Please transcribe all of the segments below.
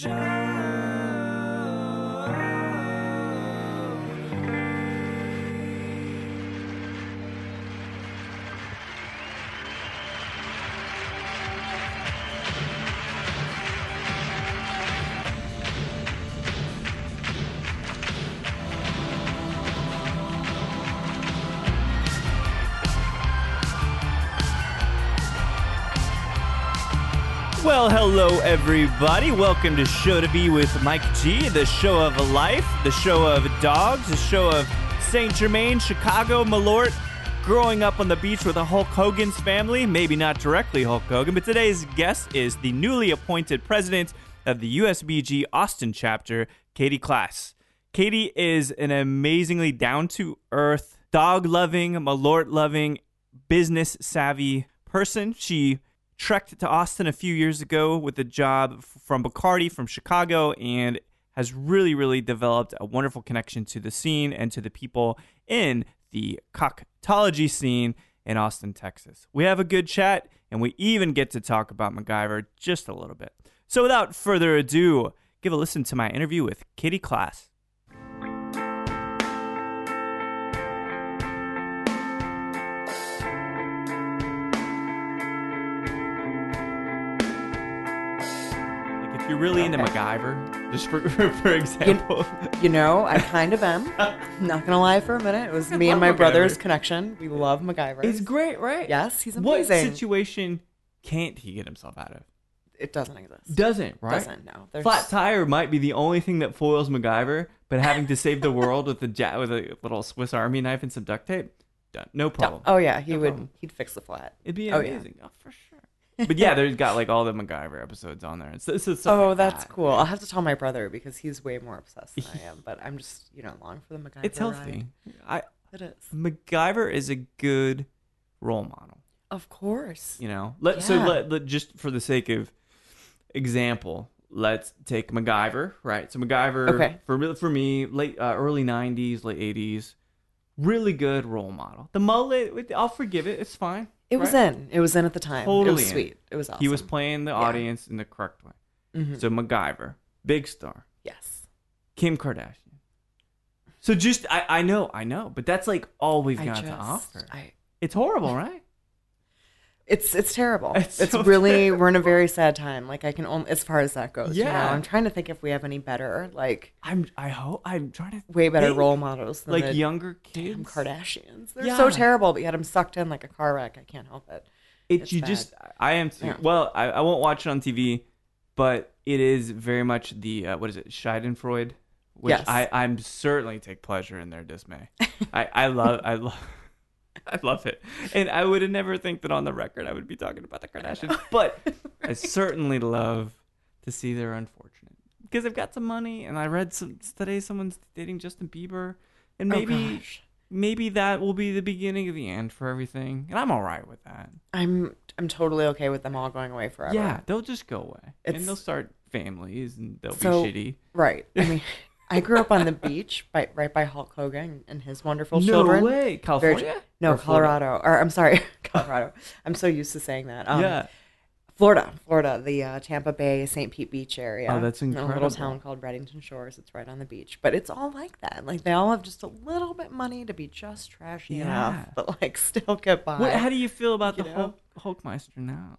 Well, hello everybody. Welcome to Show to Be with Mike G, the show of life, the show of dogs, the show of St. Germain, Chicago, Malort, growing up on the beach with a Hulk Hogan's family. Maybe not directly Hulk Hogan, but today's guest is the newly appointed president of the USBG Austin chapter, Katie Class. Katie is an amazingly down to earth, dog loving, Malort loving, business savvy person. She trekked to Austin a few years ago with a job from Bacardi from Chicago and has really, really developed a wonderful connection to the scene and to the people in the coctology scene in Austin, Texas. We have a good chat and we even get to talk about MacGyver just a little bit. So without further ado, give a listen to my interview with Katie Class. You're really into. MacGyver, just for, for example. You know, I kind of am. Not gonna lie for a minute. It was me and my brother's connection. We love MacGyver. It's great, right? Yes, he's amazing. What amazing. situation can't he get himself out of? it doesn't exist. Doesn't, right? Doesn't no. There's Flat tire might be the only thing that foils MacGyver, but having to save the world with a ja- with a little Swiss Army knife and some duct tape, done. No problem. Oh yeah, he No would. problem. He'd fix the flat. It'd be oh, yeah. amazing. Oh, for sure. But yeah, there's got like all the MacGyver episodes on there. Oh, like that's that. cool. I'll have to tell my brother because he's way more obsessed than I am. But I'm just, you know, long for the MacGyver. It's healthy. I It is. MacGyver is a good role model. Of course. You know, let so let, let just for the sake of example, let's take MacGyver, right? So MacGyver, Okay. for me- for me, late uh, early '90s, late '80s, really good role model. The mullet, I'll forgive it. It's fine. It was right? in. It was in at the time. Totally it was in. sweet. It was awesome. He was playing the audience in the correct way. Mhm. So MacGyver, big star, Yes. Kim Kardashian. So just I, I know I know, but that's like all we've got to offer. I. It's horrible, right? It's it's terrible. It's It's, so really we're in a very sad time. Like I can only as far as that goes. you know? Yeah. I'm trying to think if we have any better, like I'm I hope I'm trying to way better think, role models than like younger kids. Kardashians. They're Yeah. so terrible, but yet I'm sucked in like a car wreck. I can't help it. It It's you bad. just I am too. Yeah. Well, I, I won't watch it on TV, but it is very much the uh, what is it, Schadenfreude, which Yes. I I'm certainly take pleasure in their dismay. I I love I love. I love it, and I would have never think that on the record I would be talking about the Kardashians, but I certainly love to see they're unfortunate because I've got some money, and I read some today someone's dating Justin Bieber, and Oh, maybe gosh. maybe that will be the beginning of the end for everything, and I'm all right with that. I'm I'm totally okay with them all going away forever. Yeah, they'll just go away, and It's- they'll start families, and they'll So- be shitty. Right. I mean, I grew up on the beach, by, right by Hulk Hogan and his wonderful no children. way, Very- California? no, Or Florida? Colorado. Or I'm sorry, Colorado. I'm so used to saying that. Um, yeah, Florida, Florida, the uh, Tampa Bay, St. Pete Beach area. Oh, that's In A incredible. little town called Redington Shores. It's right on the beach, but it's all like that. Like they all have just a little bit money to be just trashy Yeah. enough, but like still get by. What, how do you feel about You the know? Hulk, Hulkmeister now?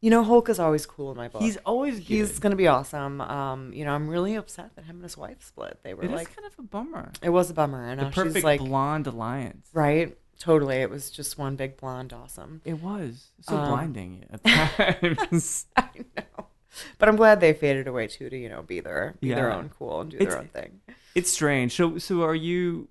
You know, Hulk is always cool in my book. He's always good. He's gonna be awesome. Um, you know, I'm really upset that him and his wife split. They were It is like, kind of a bummer. it was a bummer. And The now perfect she's like, blonde alliance. right, totally. It was just one big blonde awesome. It was so Um, blinding at times. I know, but I'm glad they faded away too to you know be their be their Yeah. own cool and do It's- their own thing. it's strange. So, so are you?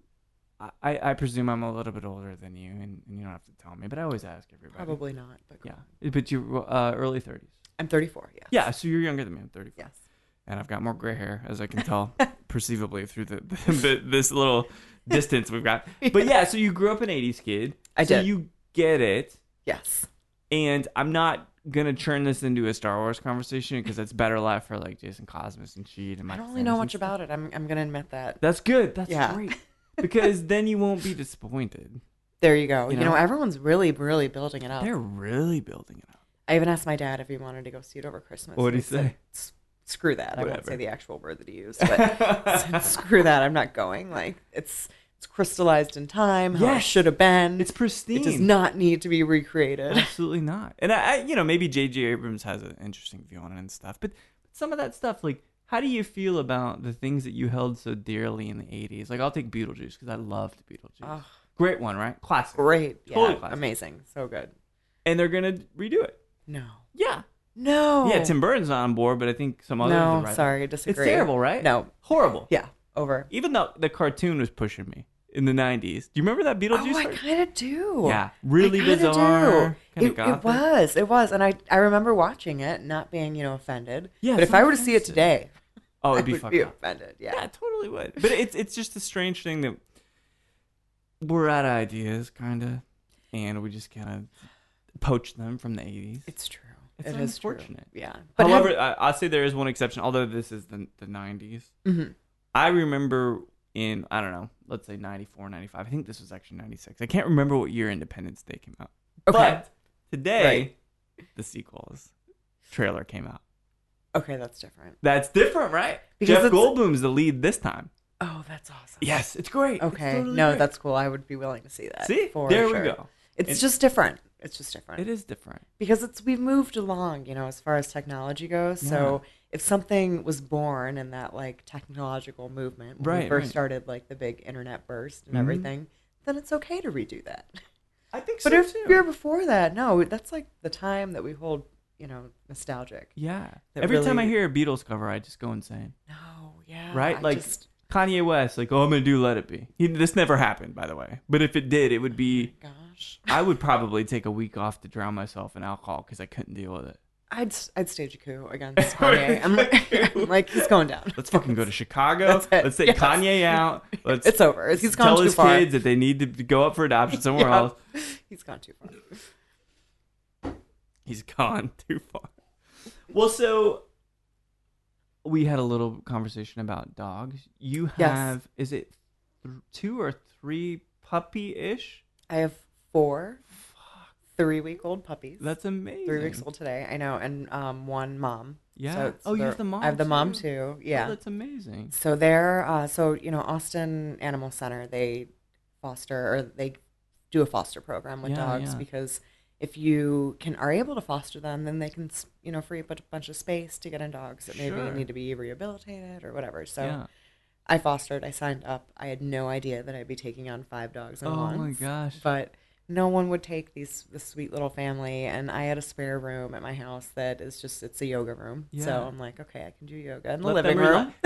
I, I presume I'm a little bit older than you, and, and you don't have to tell me, but I always ask everybody. Probably not, but go Yeah, but you're uh, early 30s. I'm 34. Yes. Yeah, so you're younger than me. I'm 34. Yes. and I've got more gray hair, as I can tell perceivably through the, the this little distance we've got. But yeah, so you grew up an '80s kid. I so did. you get it, Yes. and I'm not gonna turn this into a Star Wars conversation because that's better left for like Jason Cosmos and Sheed and I don't really know much stuff. about it. I'm I'm gonna admit that. That's good. That's Yeah. great because then you won't be disappointed. There you go. You know? know? everyone's really really building it up. They're really building it up. I even asked my dad if he wanted to go see it over Christmas. What'd and he say? "S- screw that. I won't say the actual word that he used, but screw that. I'm not going. Like it's it's crystallized in time. How it Yes. should have been. It's pristine. It does not need to be recreated. Absolutely not. And I, I you know, maybe J.J. Abrams has an interesting view on it and stuff. But some of that stuff, like, how do you feel about the things that you held so dearly in the '80s? Like, I'll take Beetlejuice because I loved Beetlejuice. Oh, Great one, right? Classic. great. Totally yeah, classic. amazing. So good. And they're gonna redo it. No. Yeah. No. Yeah. Tim Burton's not on board, but I think some others. are No, sorry, It's disagree. It's terrible, right? No. Horrible. Yeah. Over. Even though the cartoon was pushing me in the '90s. Do you remember that Beetlejuice? Oh, I kind of do. Yeah, really I bizarre. It, it was. It was, and I I remember watching it, not being you know offended. Yeah, But if I were to see it today, oh, it'd be would fucked be up. offended. Yeah. Yeah, it totally would. But it's it's just a strange thing that we're out of ideas, kind of, and we just kind of poach them from the '80s. It's true. It's It is true. unfortunate. Yeah. However, I, I'll say there is one exception. Although this is the the '90s, Mhm. I remember in I don't know, let's say '94, '95. I think this was actually '96. I can't remember what year Independence Day came out. Okay. But today, Right. the sequels trailer came out. Okay, that's different. That's different, right? Because Jeff it's- Goldblum's the lead this time. Oh, that's awesome. Yes, it's great. It's Okay. totally no, great. that's cool. I would be willing to see that. see. For there sure. we go. It's It- just different. It's just different. It is different. because it's we've moved along, you know, as far as technology goes. So if something was born in that like technological movement when Right, we first right. started like the big internet burst and Mhm. everything, then it's okay to redo that. I think so But if you're before that, no, that's like the time that we hold, you know, nostalgic. yeah. Every time I hear a Beatles cover, I just go insane. No, yeah, Right? I Like just, Kanye West, like, oh, I'm gonna do Let It Be. He, this never happened, by the way. But if it did, it would be. Oh gosh, I would probably take a week off to drown myself in alcohol because I couldn't deal with it. I'd I'd stage a coup against Kanye. I'm like, I'm like he's going down. Let's fucking go to Chicago. Let's take Yes. Kanye out. Let's It's over. He's gone tell too his far. kids that they need to go up for adoption somewhere Yeah. else. He's gone too far. He's gone too far. Well, so we had a little conversation about dogs. You Yes. have, is it th- two or three puppy ish? I have four three week old puppies. That's amazing. three weeks old today. I know, and um, one mom. Yeah. So oh, you have the mom. I have the mom too? too. Oh, Yeah. that's amazing. so they're uh, so you know Austin Animal Center. They foster or they do a foster program with Yeah, dogs yeah. because if you can are able to foster them, then they can you know free up a bunch of space to get in dogs that maybe Sure. need to be rehabilitated or whatever. So. yeah. I fostered. I signed up. I had no idea that I'd be taking on five dogs at Oh once. Oh my gosh. But no one would take these this sweet little family, and I had a spare room at my house that is just it's a yoga room. So I'm like, okay, I can do yoga in the Let living room.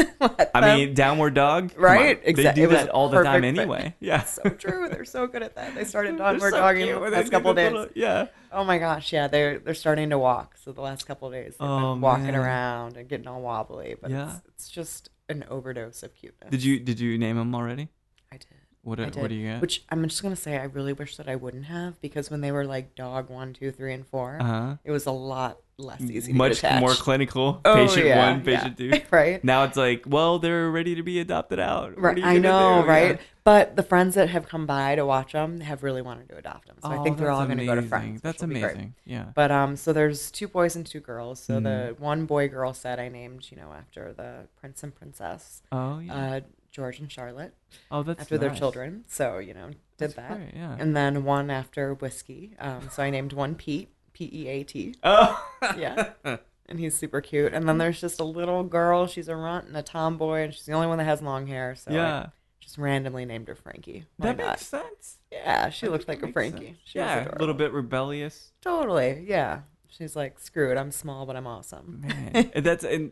I mean, downward dog. Right? on. Exact- They do that all the time perfect fit. anyway. Yeah. so true. They're so good at that. They started They're downward so dogging cute the last couple days. little- yeah. Oh my gosh, yeah, they're they're starting to walk. So the last couple of days, they've Oh, been walking man. around and getting all wobbly. But Yeah. it's, it's just an overdose of cuteness. Did you did you name them already? I did. What I what do you get? Which I'm just gonna say, I really wish that I wouldn't have because when they were like dog one, two, three, and four, Uh huh. it was a lot less easy. Much more clinical. Oh, patient yeah, one, patient yeah. two. right? Now it's like, well, they're ready to be adopted out. Right, I know, do? right? Yeah. But the friends that have come by to watch them have really wanted to adopt them. So I Oh, think they're all going to go to friends. That's will be great. amazing. Yeah. But um, so there's two boys and two girls. So Mm. the one boy girl set I named, you know, after the prince and princess, Oh yeah. uh, George and Charlotte, oh, that's after their children. So you know, did That's that. great, yeah. And then one after whiskey. Um, so I named one Pete, P E A T. oh. Yeah. and he's super cute. And then there's just a little girl. She's a runt and a tomboy, and she's the only one that has long hair. So I yeah. just randomly named her Frankie. Why That not? makes sense. Yeah, she I looked like a Frankie. She yeah, a little bit rebellious. Totally. Yeah. She's like, screw it. I'm small, but I'm awesome. Man, and that's and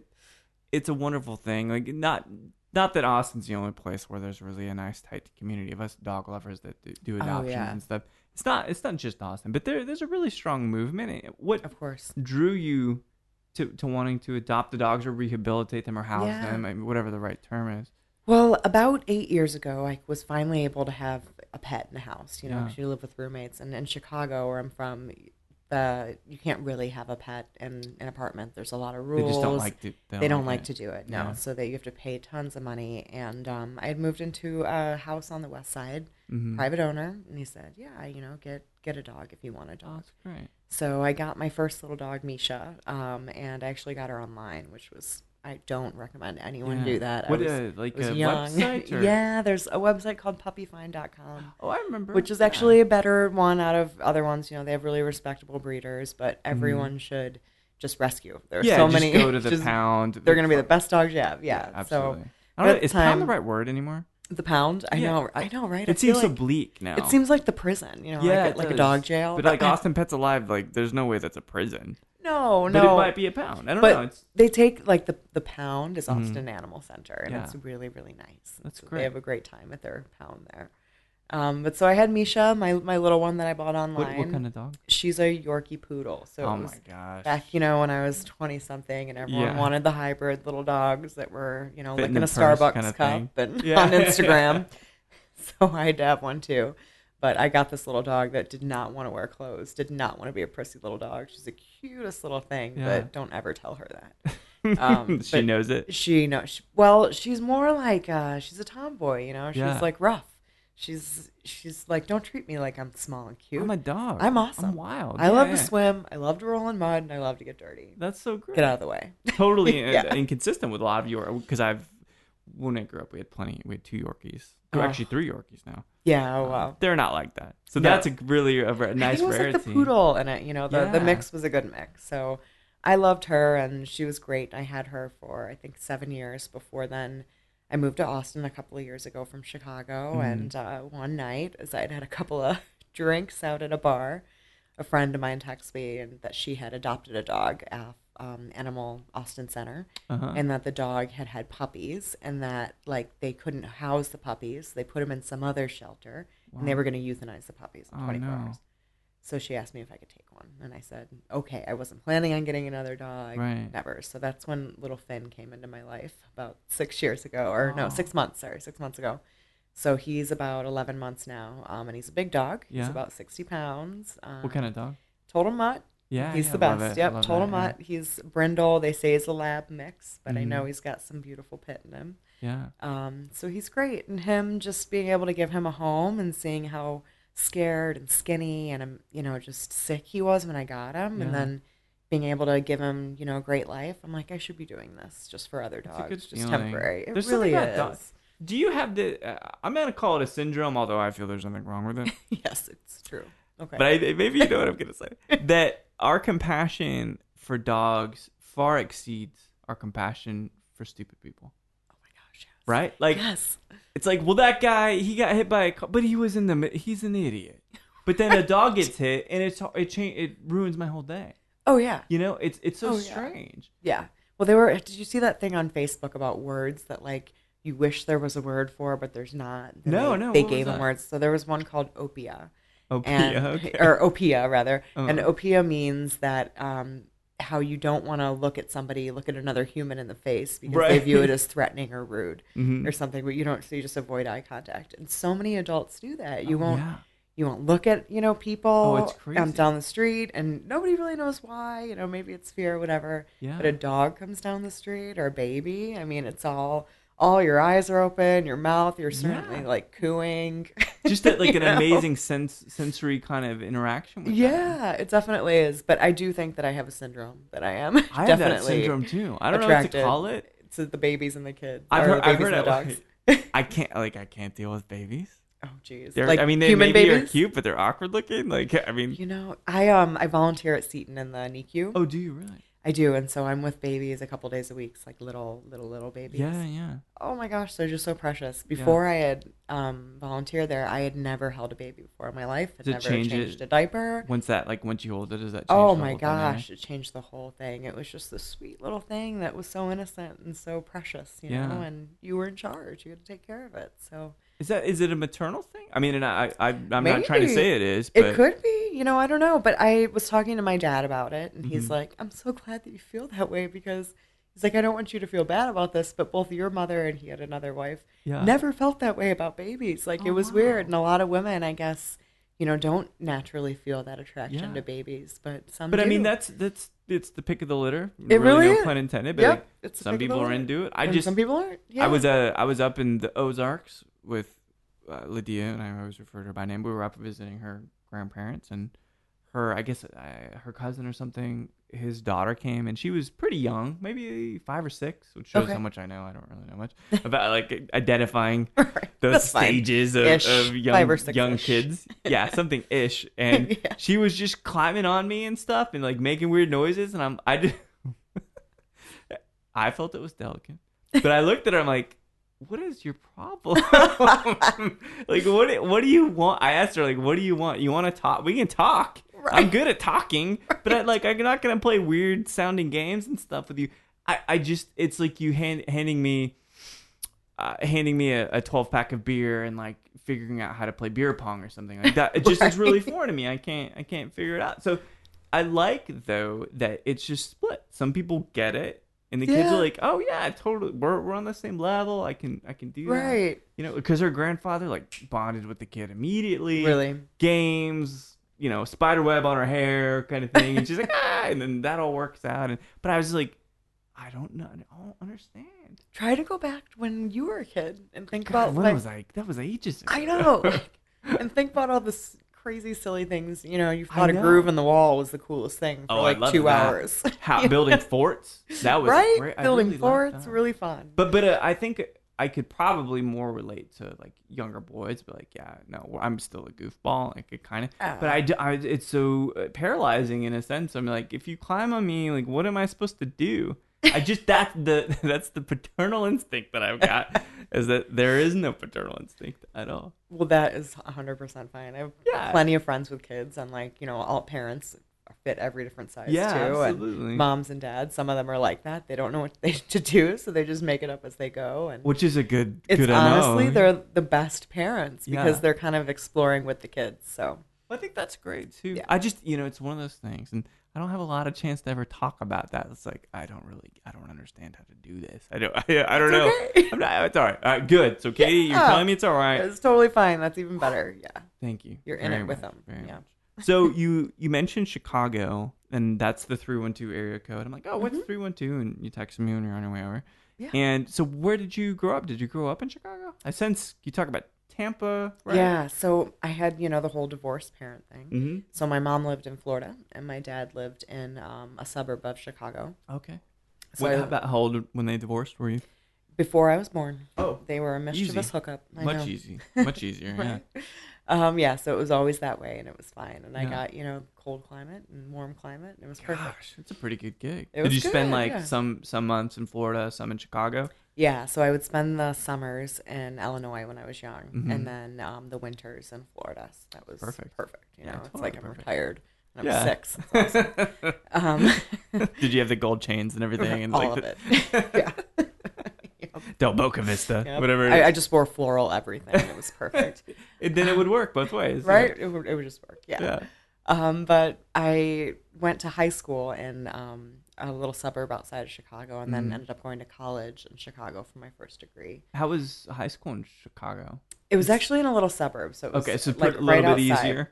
it's a wonderful thing. Like not not that Austin's the only place where there's really a nice tight community of us dog lovers that do, do Oh, adoptions yeah. and stuff. It's not it's not just Austin, but there there's a really strong movement. Eh, what Of course. drew you to to wanting to adopt the dogs or rehabilitate them or house Yeah. them, whatever the right term is? Well, about eight years ago, I was finally able to have a pet in the house. You know, Yeah. 'cause you live with roommates, and in Chicago, where I'm from, you can't really have a pet in an apartment. There's a lot of rules. They just don't like to. they don't like it. to do it no Yeah. so that you have to pay tons of money and um, i had moved into a house on the west side Mhm. private owner and he said yeah you know get get a dog if you want a dog great. so i got my first little dog misha um, and i actually got her online which was I don't recommend anyone Yeah. do that. What, I was, uh, like was a young. website? Or? yeah, there's a website called puppyfind.com. Oh, I remember. which is Yeah. actually a better one out of other ones. You know, they have really respectable breeders, but Mm-hmm. everyone should just rescue. There's yeah. so just many. go to the just- pound. They're going to be the best dogs you have. Yeah. absolutely. so I don't know, is the pound the right word anymore? The pound, I Yeah. know, I know, right? I It seems so like bleak now. it seems like the prison. You know, yeah, like, it a, like a does. dog jail. But like Austin Pets Alive, like there's no way that's a prison. no, no. But no. it might be a pound. I don't But know. It's they take like the the pound is Mhm. Austin Animal Center, and Yeah. it's really really nice. That's So great. They have a great time at their pound there. Um, but so I had Misha, my my little one that I bought online. what kind of dog? She's a Yorkie poodle. So oh my gosh. back, you know, when I was twenty something, and everyone Yeah. wanted the hybrid little dogs that were, you know, Fit in licking a Starbucks kinda cup and Yeah. on Instagram. so I had to have one too. But I got this little dog that did not want to wear clothes, did not want to be a prissy little dog. She's the cutest little thing, Yeah. but don't ever tell her that. um, she knows it. She knows. She, well, she's more like uh, she's a tomboy. You know, she's Yeah. like rough. She's she's like, don't treat me like I'm small and cute. I'm a dog. I'm awesome. I'm wild. I love Yeah, to swim. I love to roll in mud, and I love to get dirty. That's so great. Get out of the way. totally Yeah. inconsistent with a lot of your because I've when I grew up we had plenty we had two Yorkies Oh. actually three Yorkies now Yeah. Oh Um, wow. they're not like that so No. that's a really a, I nice it was rarity like the poodle, and it, you know, the the mix was a good mix. So I loved her, and she was great. I had her for I think seven years before then. I moved to Austin a couple of years ago from Chicago, Mhm. and uh, one night, as I'd had a couple of drinks out at a bar, a friend of mine texted me and that she had adopted a dog at um, Animal Austin Center, uh-huh. and that the dog had had puppies, and that like they couldn't house the puppies. They put them in some other shelter, and they were going to euthanize the puppies in Oh, 24 no. hours. So she asked me if I could take one, and I said, "Okay." I wasn't planning on getting another dog, Right. never. So that's when little Finn came into my life about six years ago, or no, Oh. six months. Sorry, six months ago. So he's about 11 months now, um, and he's a big dog. He's Yeah. about 60 pounds. Um, what kind of dog Total mutt. yeah he's yeah, the best. Yep, total that, yeah. mutt. He's brindle. They say he's a lab mix, but I know Mhm. he's got some beautiful pit in him. yeah Um, so he's great, and him just being able to give him a home and seeing how scared and skinny and um, you know just sick he was when I got him, and then being able to give him you know a great life. I'm like I should be doing this just for other dogs, good just temporary. It really is. dogs- do you have the uh, i'm gonna call it a syndrome although i feel there's nothing wrong with it yes, it's true. Okay. but I, maybe you know what i'm gonna say that our compassion for dogs far exceeds our compassion for stupid people oh my gosh. Yes. Right like yes. It's like, well, that guy he got hit by a car, but he was in the he's an idiot. But then a dog gets hit, and it's it cha- it ruins my whole day. Oh yeah. You know, it's it's so Oh, strange. Yeah. Well, they were. Did you see that thing on Facebook about words that like you wish there was a word for, but there's not? And No, they, no, They gave them that? words. So there was one called opia, Opia, and okay. or opia rather, and Uh-huh. opia means that um, how you don't want to look at somebody, look at another human in the face because they view it as threatening or rude Mhm. or something. But you don't. So you just avoid eye contact, and so many adults do that. You Oh, won't. yeah. You won't look at you know people Oh, um, down the street, and nobody really knows why. You know, maybe it's fear, or whatever. Yeah. But a dog comes down the street or a baby, I mean, it's all all your eyes are open, your mouth, you're certainly Yeah. like cooing. Just that, like an know? amazing sense sensory kind of interaction. with them. Yeah, it definitely is. But I do think that I have a syndrome that I am I have definitely that syndrome too. I don't know what to call it. to the babies and the kids. I've heard, the I've babies heard the dogs. I can't like I can't deal with babies. oh, jeez. Like I mean, they human maybe are cute, but they're awkward looking. Like, I mean, You know, I um I volunteer at Seton in the NICU. oh, do you really? I do, and so I'm with babies a couple days a week, it's like little little little babies. Yeah, yeah. Oh my gosh, they're just so precious. Before I had um, volunteered there, I had never held a baby before in my life. Had never change changed it? a diaper. Once that, like, once you hold it, does that? Change Oh my gosh, it changed the whole thing. It was just this sweet little thing that was so innocent and so precious, you Yeah. know. And you were in charge; you had to take care of it. So Is that is it a maternal thing? I mean, and I, I I'm not trying to say it is, but it could be, you know. I don't know, but I was talking to my dad about it, and he's Mhm. like, "I'm so glad that you feel that way because." He's like, I don't want you to feel bad about this, but both your mother and he had another wife yeah, never felt that way about babies. Like it Oh, was wow. weird, and a lot of women, I guess, you know, don't naturally feel that attraction Yeah. to babies, but some. But I mean, that's that's it's the pick of the litter. It really no is. pun intended. But Yep, like, it's some pick of the people are into it. I And just some people aren't. Yeah. I was uh I was up in the Ozarks with uh, Lydia, and I always refer to her by name. We were up visiting her grandparents, and her I guess uh, her cousin or something. His daughter came and she was pretty young, maybe five or six, which shows Okay. how much I know. I don't really know much about like identifying those stages of, of young young ish. kids. Yeah, something ish. And Yeah. she was just climbing on me and stuff and like making weird noises and I'm I just I felt it was delicate. But I looked at her I'm like what is your problem? like what what do you want? I asked her like what do you want? You want to talk? We can talk. I'm good at talking, but I like I'm not going to play weird sounding games and stuff with you. I I just it's like you hand handing me uh, handing me a, a 12 pack of beer and like figuring out how to play beer pong or something like that. It just is really foreign to me. I can't I can't figure it out. So I like though that it's just split. Some people get it, and the kids are like, "Oh yeah, totally. We're we're on the same level. I can I can do that." Right. You know, because her grandfather like bonded with the kid immediately. Really. Games, you know, spider web on her hair, kind of thing, and she's like, ah, and then that all works out. And but I was like, I don't know, I don't understand. Try to go back to when you were a kid and think God, about when like was I? That was ages ago. I know. and think about all this crazy silly things. You know, you I thought a groove in the wall was the coolest thing for Oh, like loved two that. hours. How building forts? That was right? Great. Building really forts, really fun. But but uh, I think I could probably more relate to like younger boys. But like, yeah, no, I'm still a goofball. Like it kind of. But I, d- I- it's so uh, paralyzing in a sense. I'm like, if you climb on me, like, what am I supposed to do? I just that's the that's the paternal instinct that I've got is that there is no paternal instinct at all. Well, that is 100% fine. I have Yeah. plenty of friends with kids, and like, you know, all parents fit every different size Yeah, too. absolutely. And moms and dads, some of them are like that. They don't know what they to do, so they just make it up as they go. And Which is a good it's good honestly, they're the best parents because Yeah. they're kind of exploring with the kids. So, I think that's great too. Yeah. I just, you know, it's one of those things, and I don't have a lot of chance to ever talk about that. It's like I don't really, I don't understand how to do this. I don't, I, I don't know. okay. I'm not, it's all right. All right, good. So, Katie, you're telling me it's all right. it's totally fine. That's even better. Yeah. Thank you. You're in it with much, them. very Yeah. So you you mentioned Chicago, and that's the three one two area code. I'm like, oh, Mm-hmm. what's three one two? And you text me when you're on your way over. Yeah. And so, where did you grow up? Did you grow up in Chicago? I sense you talk about Tampa. Right? Yeah. So I had, you know, the whole divorce parent thing. Mm-hmm. So my mom lived in Florida, and my dad lived in um, a suburb of Chicago. Okay. So What, I- how about how old when they divorced were you? before I was born. Oh, They were a mischievous easy. hookup. I much know. easy, much easier. yeah. Um, yeah, so it was always that way, and it was fine. And I got, you know, cold climate and warm climate, and it was perfect. Gosh, it's a pretty good gig. It Did you spend like yeah. some some months in Florida, some in Chicago? Yeah, so I would spend the summers in Illinois when I was young, Mhm. and then um, the winters in Florida. So that was Perfect. Perfect. You know, Yeah, it's totally like I'm perfect. retired. I'm Yeah. six. Awesome. um, Did you have the gold chains and everything? And all like of the, it. yeah. Del Boca Vista, Yep. whatever. It I. I just wore floral everything. It was perfect. It- then it would work both ways, right? It would, it would just work. Yeah. Um, but I went to high school in um, a little suburb outside of Chicago, and then Mhm. ended up going to college in Chicago for my first degree. How was high school in Chicago? It was actually in a little suburb, so it was Okay, so like pr- a little right bit outside. easier.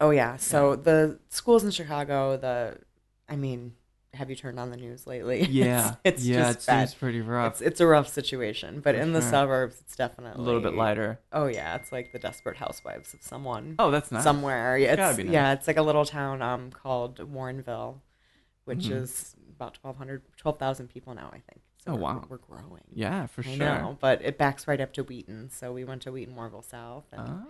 Oh yeah. So the schools in Chicago, the, I mean, have you turned on the news lately? Yeah, it's, it's yeah, just it bad. seems pretty rough. It's it's a rough situation, but For in the suburbs, it's definitely a little bit lighter. Oh yeah, it's like the Desperate Housewives of someone. Oh, that's nice. somewhere. Yeah, Gotta it's, be nice. yeah, it's like a little town um called Warrenville, which Mhm. is about 1,200, 12,000 people now, I think. So Oh, we're, wow. we're growing. Yeah, for sure. I sure. know, but it backs right up to Wheaton, so we went to Wheaton Warrenville South, and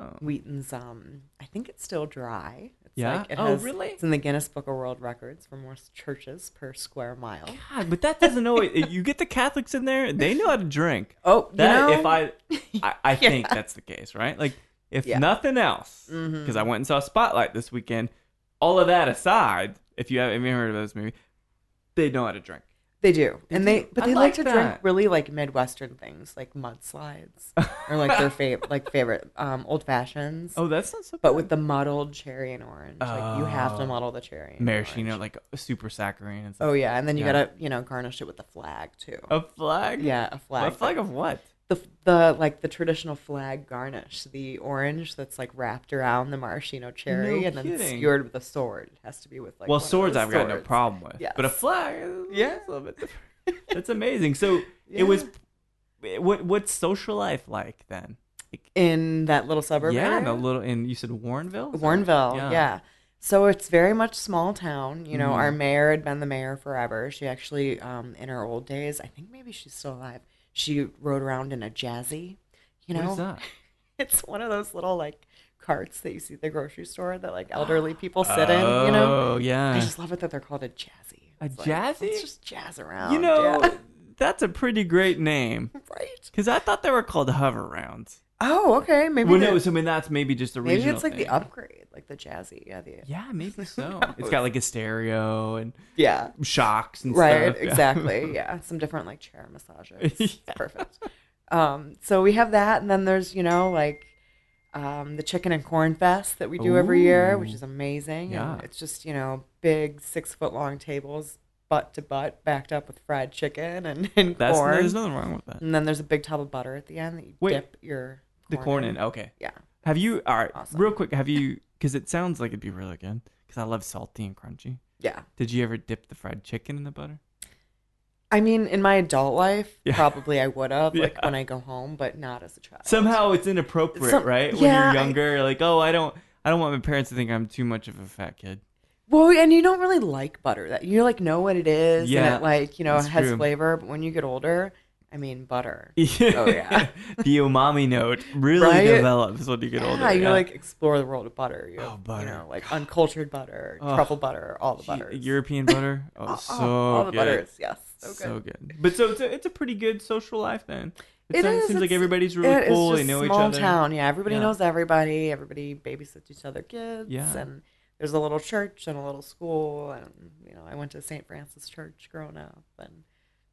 Oh. Wheaton's um I think it's still dry. It's Yeah? like it Oh, has, really? It's in the Guinness Book of World Records for most churches per square mile. God, but that doesn't know. You get the Catholics in there, they know how to drink. Oh, you That know, if I, I, I think that's the case, right? Like if Yeah. nothing else, mm-hmm. because I went and saw Spotlight this weekend. All of that aside, if you haven't heard of this movie, they know how to drink. They do, They and do. they but I they like to drink really like Midwestern things, like mudslides, or like their favorite, like favorite um, old fashions. Oh, that's not so. but with the muddled cherry and orange, like you have to Oh. muddle the cherry. and maraschino, orange. like super saccharine and stuff. oh yeah, and then you Yeah. gotta you know garnish it with a flag too. A flag? Yeah, a flag. A flag of what? The the like the traditional flag garnish, the orange that's like wrapped around the maraschino cherry No and then kidding. skewered with a sword. It has to be with like well, swords I've got no problem with. Yes. But a flag, Yeah. a little bit different. That's amazing. So it was. Yeah. What what's social life like then? in that little suburb yeah, area. in a little. And you said Warrenville. Warrenville, Yeah. yeah. So it's very much small town. You know, Mm-hmm. our mayor had been the mayor forever. She actually, um, in her old days, I think maybe she's still alive. She rode around in a jazzy. You know, What is that? it's one of those little like carts that you see at the grocery store that like elderly people sit in. You know, Oh, yeah. I just love it that they're called a jazzy. A It's like, jazzy? Let's just jazz around. you know, yeah. that's a pretty great name. right? Because I thought they were called hover rounds. Oh, okay. Maybe Well, no, so I mean that's maybe just a maybe regional it's like thing. the upgrade, like the jazzy. Yeah, the Yeah, maybe so. It's got like a stereo and yeah. shocks and right stuff. exactly yeah some different like chair massages It's Yeah. perfect um so we have that and then there's you know like um the chicken and corn fest that we do every year which is amazing Yeah. and it's just you know big six foot long tables butt to butt backed up with fried chicken and, and That's corn there's nothing wrong with that. and then there's a big tub of butter at the end that you Wait, dip your The corn in. Okay. yeah Have you? All right. Awesome. Real quick. Have you? Because it sounds like it'd be really good. Because I love salty and crunchy. yeah Did you ever dip the fried chicken in the butter? I mean, in my adult life, Yeah. probably I would have, like Yeah. when I go home, but not as a child. Somehow it's inappropriate, Some- right? When yeah, I- you're younger, like, oh, I don't, I don't want my parents to think I'm too much of a fat kid. Well, and you don't really like butter. That you like know what it is, Yeah, and it like you know that's has true. flavor. But when you get older, I mean, butter. oh yeah. the umami note really Right? develops when you get yeah, older. you yeah. You like explore the world of butter. You Oh, butter. You know, like uncultured butter, Oh. truffle butter, all the butters. European butter. Oh, Oh, so all the butters. Yes, so good. So good. But so it's a, it's a pretty good social life then. It, It seems like everybody's really cool. They know each small other. town. Yeah, everybody Yeah. knows everybody. Everybody babysits each other kids. Yeah. and there's a little church and a little school, and you know, I went to St. Francis Church growing up, and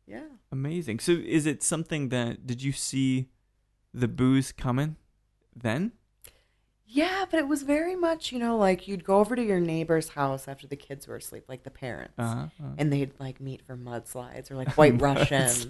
yeah. Amazing. So is it something that did you see the booze coming then? Yeah, but it was very much, you know, like you'd go over to your neighbor's house after the kids were asleep, like the parents, Uh-huh. uh-huh. and they'd like meet for mudslides or like White Russians,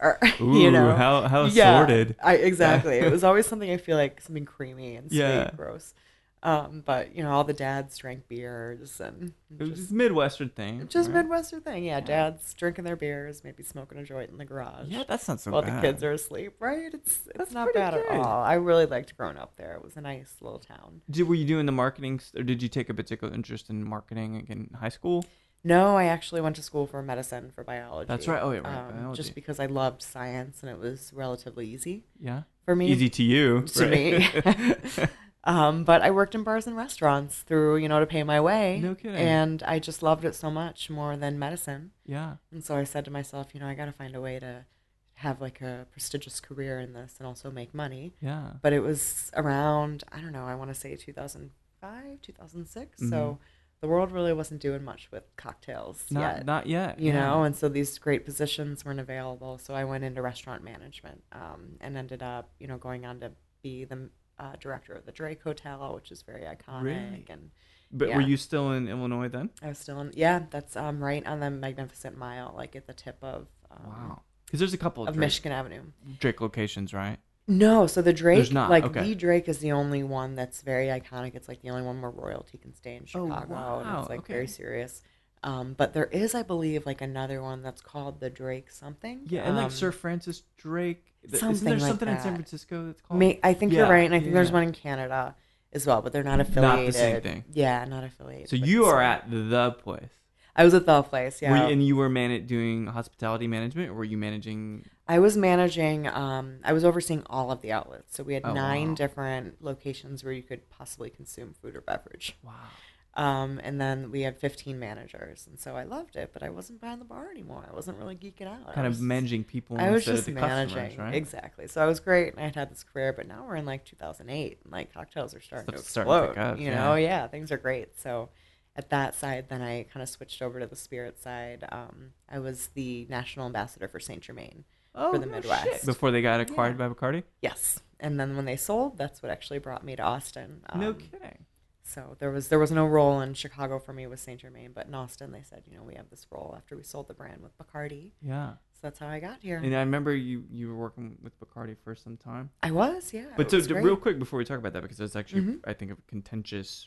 or Ooh, you know, how how yeah, sorted. I, exactly. it was always something I feel like something creamy and sweet, Yeah. gross. Um, but you know, all the dads drank beers and It was just, Midwestern thing. just right? Midwestern thing. Yeah, dads drinking their beers, maybe smoking a joint in the garage. Yeah, that's not so while bad. the kids are asleep, right? It's it's That's not bad good. at all. I really liked growing up there. It was a nice little town. Did, were you doing the marketing, or did you take a particular interest in marketing in high school? No, I actually went to school for medicine for biology. That's right. Oh, yeah, right, Um, just because I loved science and it was relatively easy Yeah. for me. Easy to you. to right? me. Um, but I worked in bars and restaurants through, you know, to pay my way. No kidding. And I just loved it so much more than medicine. yeah. And so I said to myself, you know, I got to find a way to have like a prestigious career in this and also make money. Yeah. But it was around, I don't know, I want to say 2005, 2006. So the world really wasn't doing much with cocktails Mm-hmm. Not yet not yet. you yeah. know and so these great positions weren't available so i went into restaurant management um, and ended up you know going on to be the uh, director of the drake hotel which is very iconic Really? and But yeah. were you still in Illinois then? i was still in yeah that's um, right on the magnificent mile like at the tip of um, Wow. Because there's a couple of of Drake, michigan avenue Drake locations, right? no so the drake not, like okay. the drake is the only one that's very iconic it's like the only one where royalty can stay in Oh, chicago and it's like okay. very serious um, but there is i believe like another one that's called the drake something Yeah, and like Um, Sir Francis Drake. th- Isn't something there like something in San. Francisco that's called? May, I think you're right, and I think there's one in Canada as well, but they're not affiliated. Not the same thing. Yeah, not affiliated. So you are at the place. I was at the place. Yeah, Were you, and you were man- doing hospitality management, or were you managing? I was managing. Um, I was overseeing all of the outlets. So we had Oh, nine wow. different locations where you could possibly consume food or beverage. Wow. Um, and then we had 15 managers, and so I loved it, but I wasn't behind the bar anymore. I wasn't really geeking out. Kind of managing people I was just of the customers, managing right? exactly. So I was great, and I had had this career. But now we're in like 2008, and like cocktails are starting Stuff's to starting to explode. pick up, you know, yeah, things are great. So at that side, then I kind of switched over to the spirit side. Um, I was the national ambassador for Saint Germain. Oh, for the no Midwest. shit. Before they got acquired Yeah. by Bacardi. Yes, and then when they sold, that's what actually brought me to Austin. no Um, kidding. So there was there was no role in Chicago for me with Saint Germain, but in Austin they said, you know, we have this role after we sold the brand with Bacardi. Yeah. So that's how I got here. And I remember you you were working with Bacardi for some time. I was, yeah. But so was d- great. real quick before we talk about that, because that's actually Mhm. I think a contentious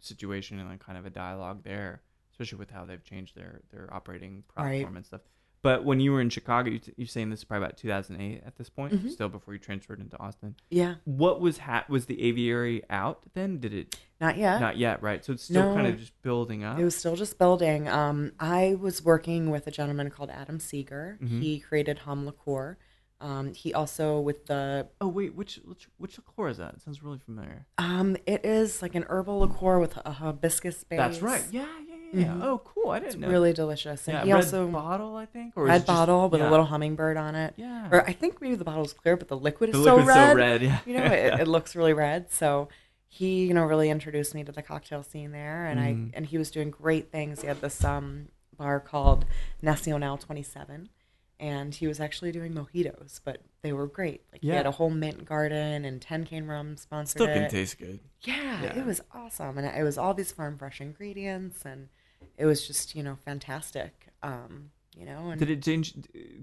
situation and like kind of a dialogue there, especially with how they've changed their their operating Right. platform and stuff. But when you were in Chicago, you you're saying this is probably about 2008 at this point, Mhm. still before you transferred into Austin. Yeah, What was ha- was the aviary out then? Did it not yet. not yet? Right. So it's still kind of just building up. It was still just building. Um, I was working with a gentleman called Adam Seger. Mhm. He created Hum Liqueur. Um, he also with the oh wait, which which which liqueur is that? It sounds really familiar. um, it is like an herbal liqueur with a hibiscus base. That's right. Yeah, yeah, yeah. yeah. Mhm. Oh, cool. I didn't It's know. really delicious. And yeah, he red also bottle, I think, or red just- bottle with yeah. a little hummingbird on it. Yeah. Or I think maybe the bottle's clear, but the liquid is the so liquid's red. so red. Yeah. You know, it, it looks really red. So he, you know, really introduced me to the cocktail scene there, and Mhm. I and he was doing great things. He had this um bar called Nacional Twenty Seven, and he was actually doing mojitos, but they were great. Like he had a whole mint garden and Ten Cane Rum sponsored Still can it. taste good. Yeah, Yeah. it was awesome, and it was all these farm fresh ingredients, and it was just you know fantastic. Um, you know, and Did it change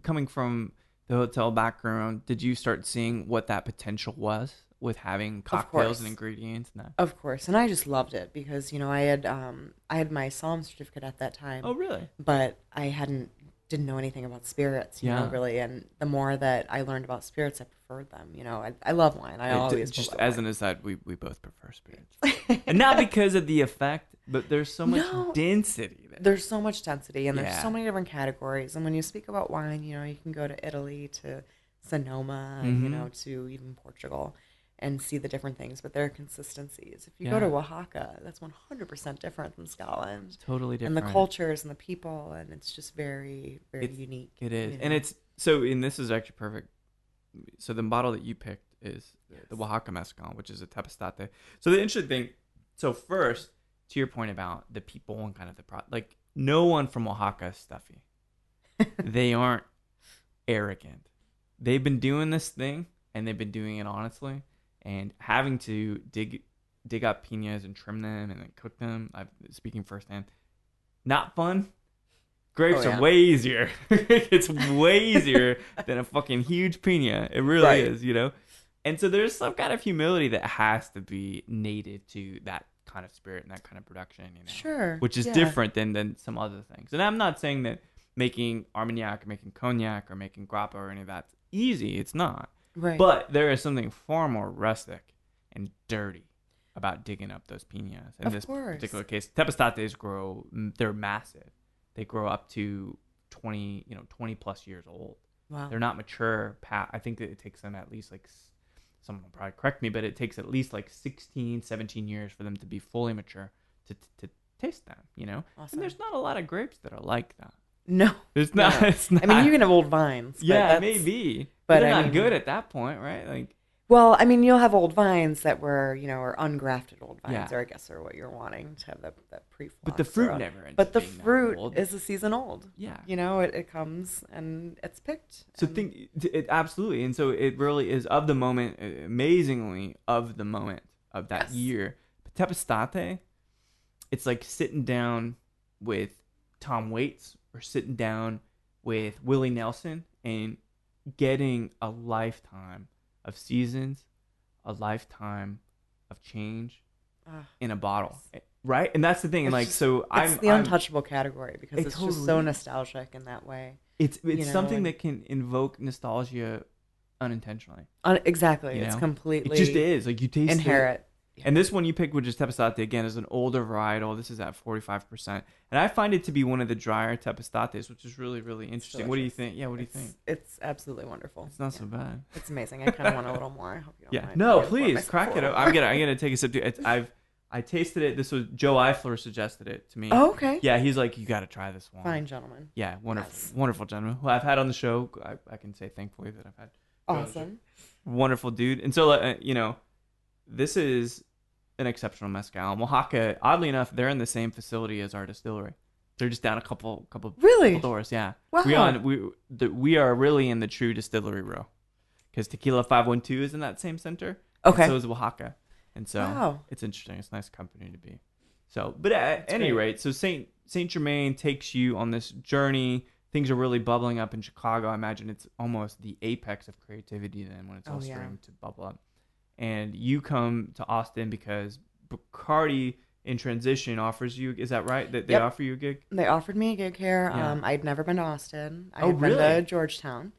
coming from the hotel background? Did you start seeing what that potential was with having cocktails and ingredients? And that? Of course, and I just loved it because you know I had um I had my Somm certificate at that time, Oh, really? but I hadn't didn't know anything about spirits, you know, Yeah. really. And the more that I learned about spirits, I preferred them. You know, I, I love wine. I It- always just as love an aside, we, we both prefer spirits, and not because of the effect, but there's so much No. density. There. there's so much density and there's Yeah. so many different categories. And when you speak about wine, you know, you can go to Italy to Sonoma, you Mhm. know, to even Portugal and see the different things, but there are consistencies. If you Yeah. go to Oaxaca, that's 100% different than Scotland. totally different. And the cultures and the people, and it's just very, very It's- unique. It is, you and it's so. And this is actually perfect. So the bottle that you picked is the Oaxaca mezcal, which is a tepextate. So the interesting thing. So first, to your point about the people and kind of the pro, like no one from Oaxaca is stuffy. they aren't arrogant. They've been doing this thing, and they've been doing it honestly, and having to dig dig up pinas and trim them and then cook them. I'm speaking firsthand. Not fun. Grapes Oh, yeah. are way easier. it's way easier than a fucking huge pina. It really Right. is, you know. And so there's some kind of humility that has to be native to that kind of spirit and that kind of production, you know Sure. which is yeah. different than than some other things. And I'm not saying that making Armagnac or making cognac or making grappa or any of that's easy. It's not. Right. But there is something far more rustic and dirty about digging up those pinas. In Of this course. particular case, tepextates grow. mm, They're massive. They grow up to 20, you know, 20 plus years old. wow. They're not mature. Pa- I think that it takes them at least like, s- someone will probably correct me, but it takes at least like 16, 17 years for them to be fully mature to, to taste them, you know? Awesome. And there's not a lot of grapes that are like that. no. It's not, No. it's not. I mean, you can have old vines. yeah, maybe. But, but they're I not mean- good at that point, right? Like, Well, I mean, you'll have old vines that were, you know, or ungrafted old vines, Yeah. or I guess are what you're wanting to have that, that pre but the fruit never ends But up the being that fruit old. is a season old. Yeah. You know, it, it comes and it's picked. So and- think it absolutely, and so it really is of the moment, uh, amazingly of the moment of that Yes. year. But Tepextate, it's like sitting down with Tom Waits or sitting down with Willie Nelson and getting a lifetime of seasons, a lifetime of change Ah, in a bottle, right? And that's the thing. And It's like, just- so it's I'm the I'm- untouchable category because It it's just so nostalgic in that way. It's it's you know, something and- that can invoke nostalgia unintentionally. Un- exactly. You it's know? completely It just is. Like you taste it. And this one you picked, which is Tepextate, again, is an older varietal. This is at 45%. And I find it to be one of the drier Tepextates, which is really, really interesting. What do you think? Yeah, what do you think? it's absolutely wonderful. It's not Yeah. so bad. It's amazing. I kind of want a little more. I hope you don't Yeah. mind. No, please crack it up. I'm gonna, I'm gonna take a sip. Too. It's, I've, I tasted it. This was Joe Eifler suggested it to me. Oh, okay. Yeah, he's like, you got to try this one. Fine, gentlemen. Yeah, wonderful, Yes. wonderful gentleman who I've had on the show. I, I can say thankfully that I've had Joe on the show. Awesome. wonderful dude. And so, uh, you know, this is an exceptional mezcal. And Oaxaca, oddly enough, they're in the same facility as our distillery. They're just down a couple, couple, Really? couple doors. Yeah, Wow. we on we the, we are really in the true distillery row because Tequila Five One Two is in that same center. Okay. so is Oaxaca, and so Wow. it's interesting. It's a nice company to be. So, but at That's any great. rate, so Saint Saint Germain takes you on this journey. Things are really bubbling up in Chicago. I imagine it's almost the apex of creativity then when it's oh, all Oh, yeah. starting to bubble up. And you come to Austin because Bacardi in transition offers you. Is that right? That they Yep. offer you a gig? They offered me a gig here. Yeah. Um, I'd never been to Austin. I Oh, had been to Georgetown.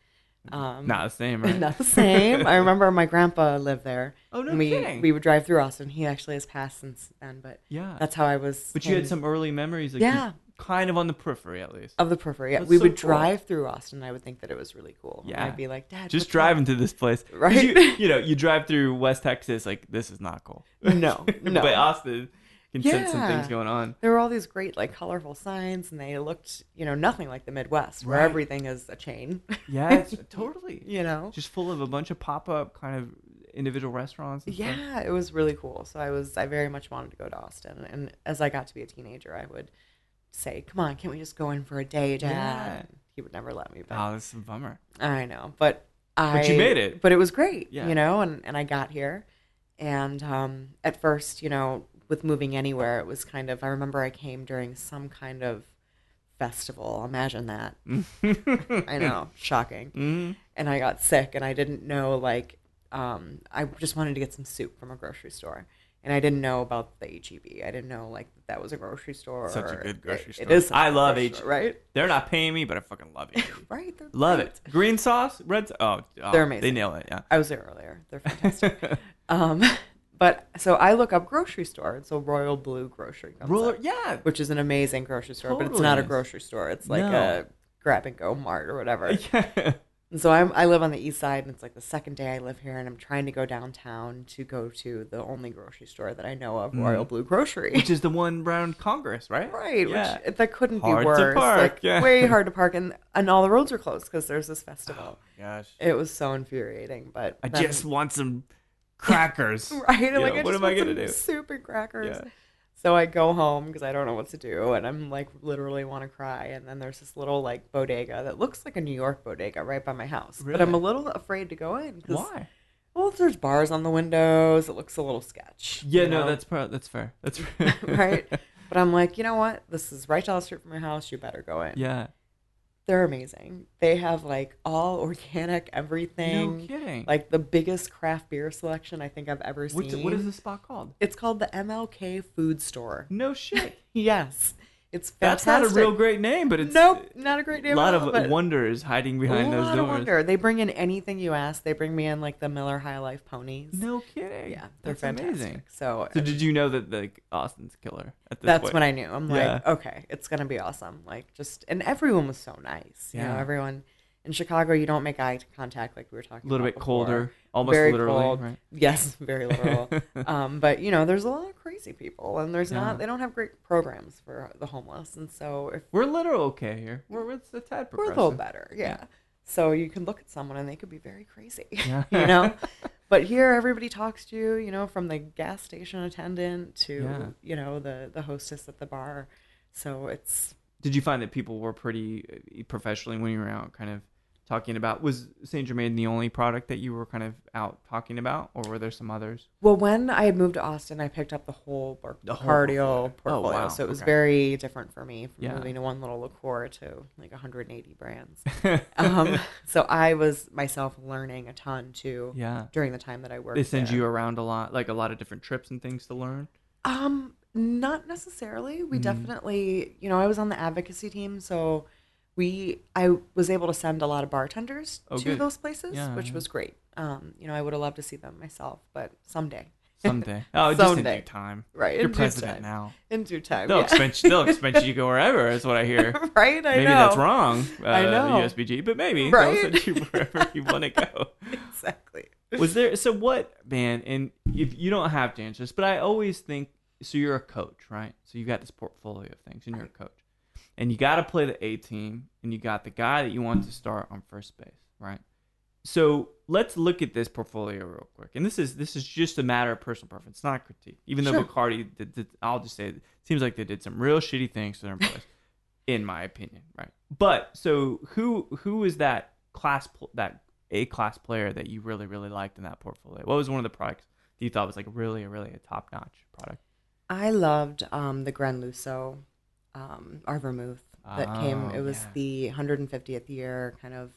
Um, Not the same, right? not the same. I remember my grandpa lived there. Oh, no we kidding. we would drive through Austin. He actually has passed since then, but Yeah. that's how I was. But you had some early memories like you- Yeah. Kind of on the periphery at least. of the periphery. Yeah, That's we so would cool. drive through Austin. I would think that it was really cool. And Yeah. I'd be like, Dad, Just driving to this place, Right? You, you know, you drive through West Texas, like this is not cool. No, no. but Austin can sense some things going on. there were all these great, like, colorful signs, and they looked, you know, nothing like the Midwest, where everything is a chain. Yeah, totally. you know. Just full of a bunch of pop up kind of individual restaurants. And stuff. Yeah, it was really cool. So I was, I very much wanted to go to Austin, and as I got to be a teenager, I would say, "Come on, can't we just go in for a day, Dad?" Yeah. He would never let me. But Oh, this is a bummer. I know, but I. But you made it. But it was great, Yeah. you know, and and I got here, and um, at first, you know, with moving anywhere, it was kind of. I remember I came during some kind of festival. Imagine that. I know, shocking. Mhm. And I got sick, and I didn't know like. Um, I just wanted to get some soup from a grocery store. And I didn't know about the HEB. I didn't know like that, was a grocery store. Such a good grocery it- store. It is. I love HEB. Right? They're not paying me, but I fucking love it. Right. They're love great. it. Green sauce, red. Oh, oh, They're amazing. They nail it. Yeah. I was there earlier. They're fantastic. um, but so I look up grocery store. It's a Royal Blue grocery. comes up, Yeah. which is an amazing grocery store, but it's not a grocery store. It's like No. a grab and go mart or whatever. yeah. And so I'm, I live on the east side, and it's like the second day I live here, and I'm trying to go downtown to go to the only grocery store that I know of, Royal Blue Grocery. Mm. Which is the one around Congress, right? Right, Yeah. which that couldn't Hard be to worse. park, like yeah. way hard to park, and and all the roads are closed because there's this festival. Gosh. It was so infuriating, but I then- just want some crackers. right. You like what just am I gonna some do? Soup and crackers. Yeah. So I go home because I don't know what to do, and I'm like literally want to cry. And then there's this little like bodega that looks like a New York bodega right by my house, but I'm a little afraid to go in. Why? Well, there's bars on the windows. It looks a little sketch. Yeah, no, know? that's pro- that's fair. That's fair. right. But I'm like, you know what? This is right down the street from my house. You better go in. Yeah. They're amazing. They have like all organic everything. No kidding. Like the biggest craft beer selection I think I've ever What's seen. what is this spot called? It's called the MLK Food Store. No shit. Yes, it's fantastic. That's not a real great name, but it's Nope, not a great name. a lot all, of but wonders hiding behind those doors. wonder. They bring in anything you ask. They bring me in like the Miller High Life ponies. No kidding. yeah, they're that's fantastic. amazing. So, So uh, did you know that like Austin's killer at this that's point? when I knew. I'm like, Yeah. okay, it's gonna be awesome. Like just and everyone was so nice. You know, Yeah. everyone in Chicago, you don't make eye contact like we were talking. a little bit before. colder, almost Very literally, cold. right? Yes, very literal. um, but you know, there's a lot of crazy people, and there's Yeah. not. They don't have great programs for the homeless, and so if We're literal okay here. We're it's a tad we're a little better, yeah. So you can look at someone and they could be very crazy, Yeah. you know. But here, everybody talks to you, you know, from the gas station attendant to Yeah. you know the the hostess at the bar. So it's Did you find that people were pretty uh, professionally when you were out, kind of talking about? Was Saint Germain the only product that you were kind of out talking about, or were there some others? well, when I had moved to Austin, I picked up the whole bar- The whole cardio portfolio. Oh, wow. So it was Okay. very different for me from Yeah. moving to one little liqueur to like 180 brands. um, so I was myself learning a ton too yeah, during the time that I worked. they send there. you around a lot, like a lot of different trips and things to learn. Um, not necessarily. We Mhm. definitely, you know, I was on the advocacy team, so we I was able to send a lot of bartenders Oh, to good. those places, Yeah, which yeah. was great. Um, you know, I would have loved to see them myself, but someday, Someday. Oh, just in due time. right? You're president time. now. In due time, They'll yeah. expense they'll expense you to go wherever. Is what I hear. right? I know. maybe know. that's wrong. Uh, I know. USBG, but maybe Right? they'll send you wherever you want to go. exactly. Was there so what man? And if you don't have to answer this, but I always think so. You're a coach, right? So you got this portfolio of things, and you're a coach, and you got to play the A team, and you got the guy that you want to start on first base, right? So let's look at this portfolio real quick, and this is this is just a matter of personal preference, not a critique. Even though Sure. Bacardi, did, did, I'll just say it seems like they did some real shitty things to their employees, in my opinion, right? But so who who is that class that A class player that you really really liked in that portfolio? What was one of the products that you thought was like really really a top notch product? I loved um, the Gran Lusso, um, our vermouth that came. Oh, It was yeah. the 150th year kind of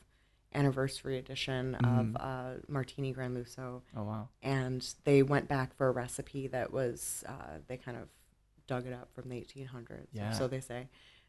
anniversary edition Mhm. of uh, Martini Gran Lusso, Oh wow, and they went back for a recipe that was uh, they kind of dug it up from the 1800s, Yeah. or so they say.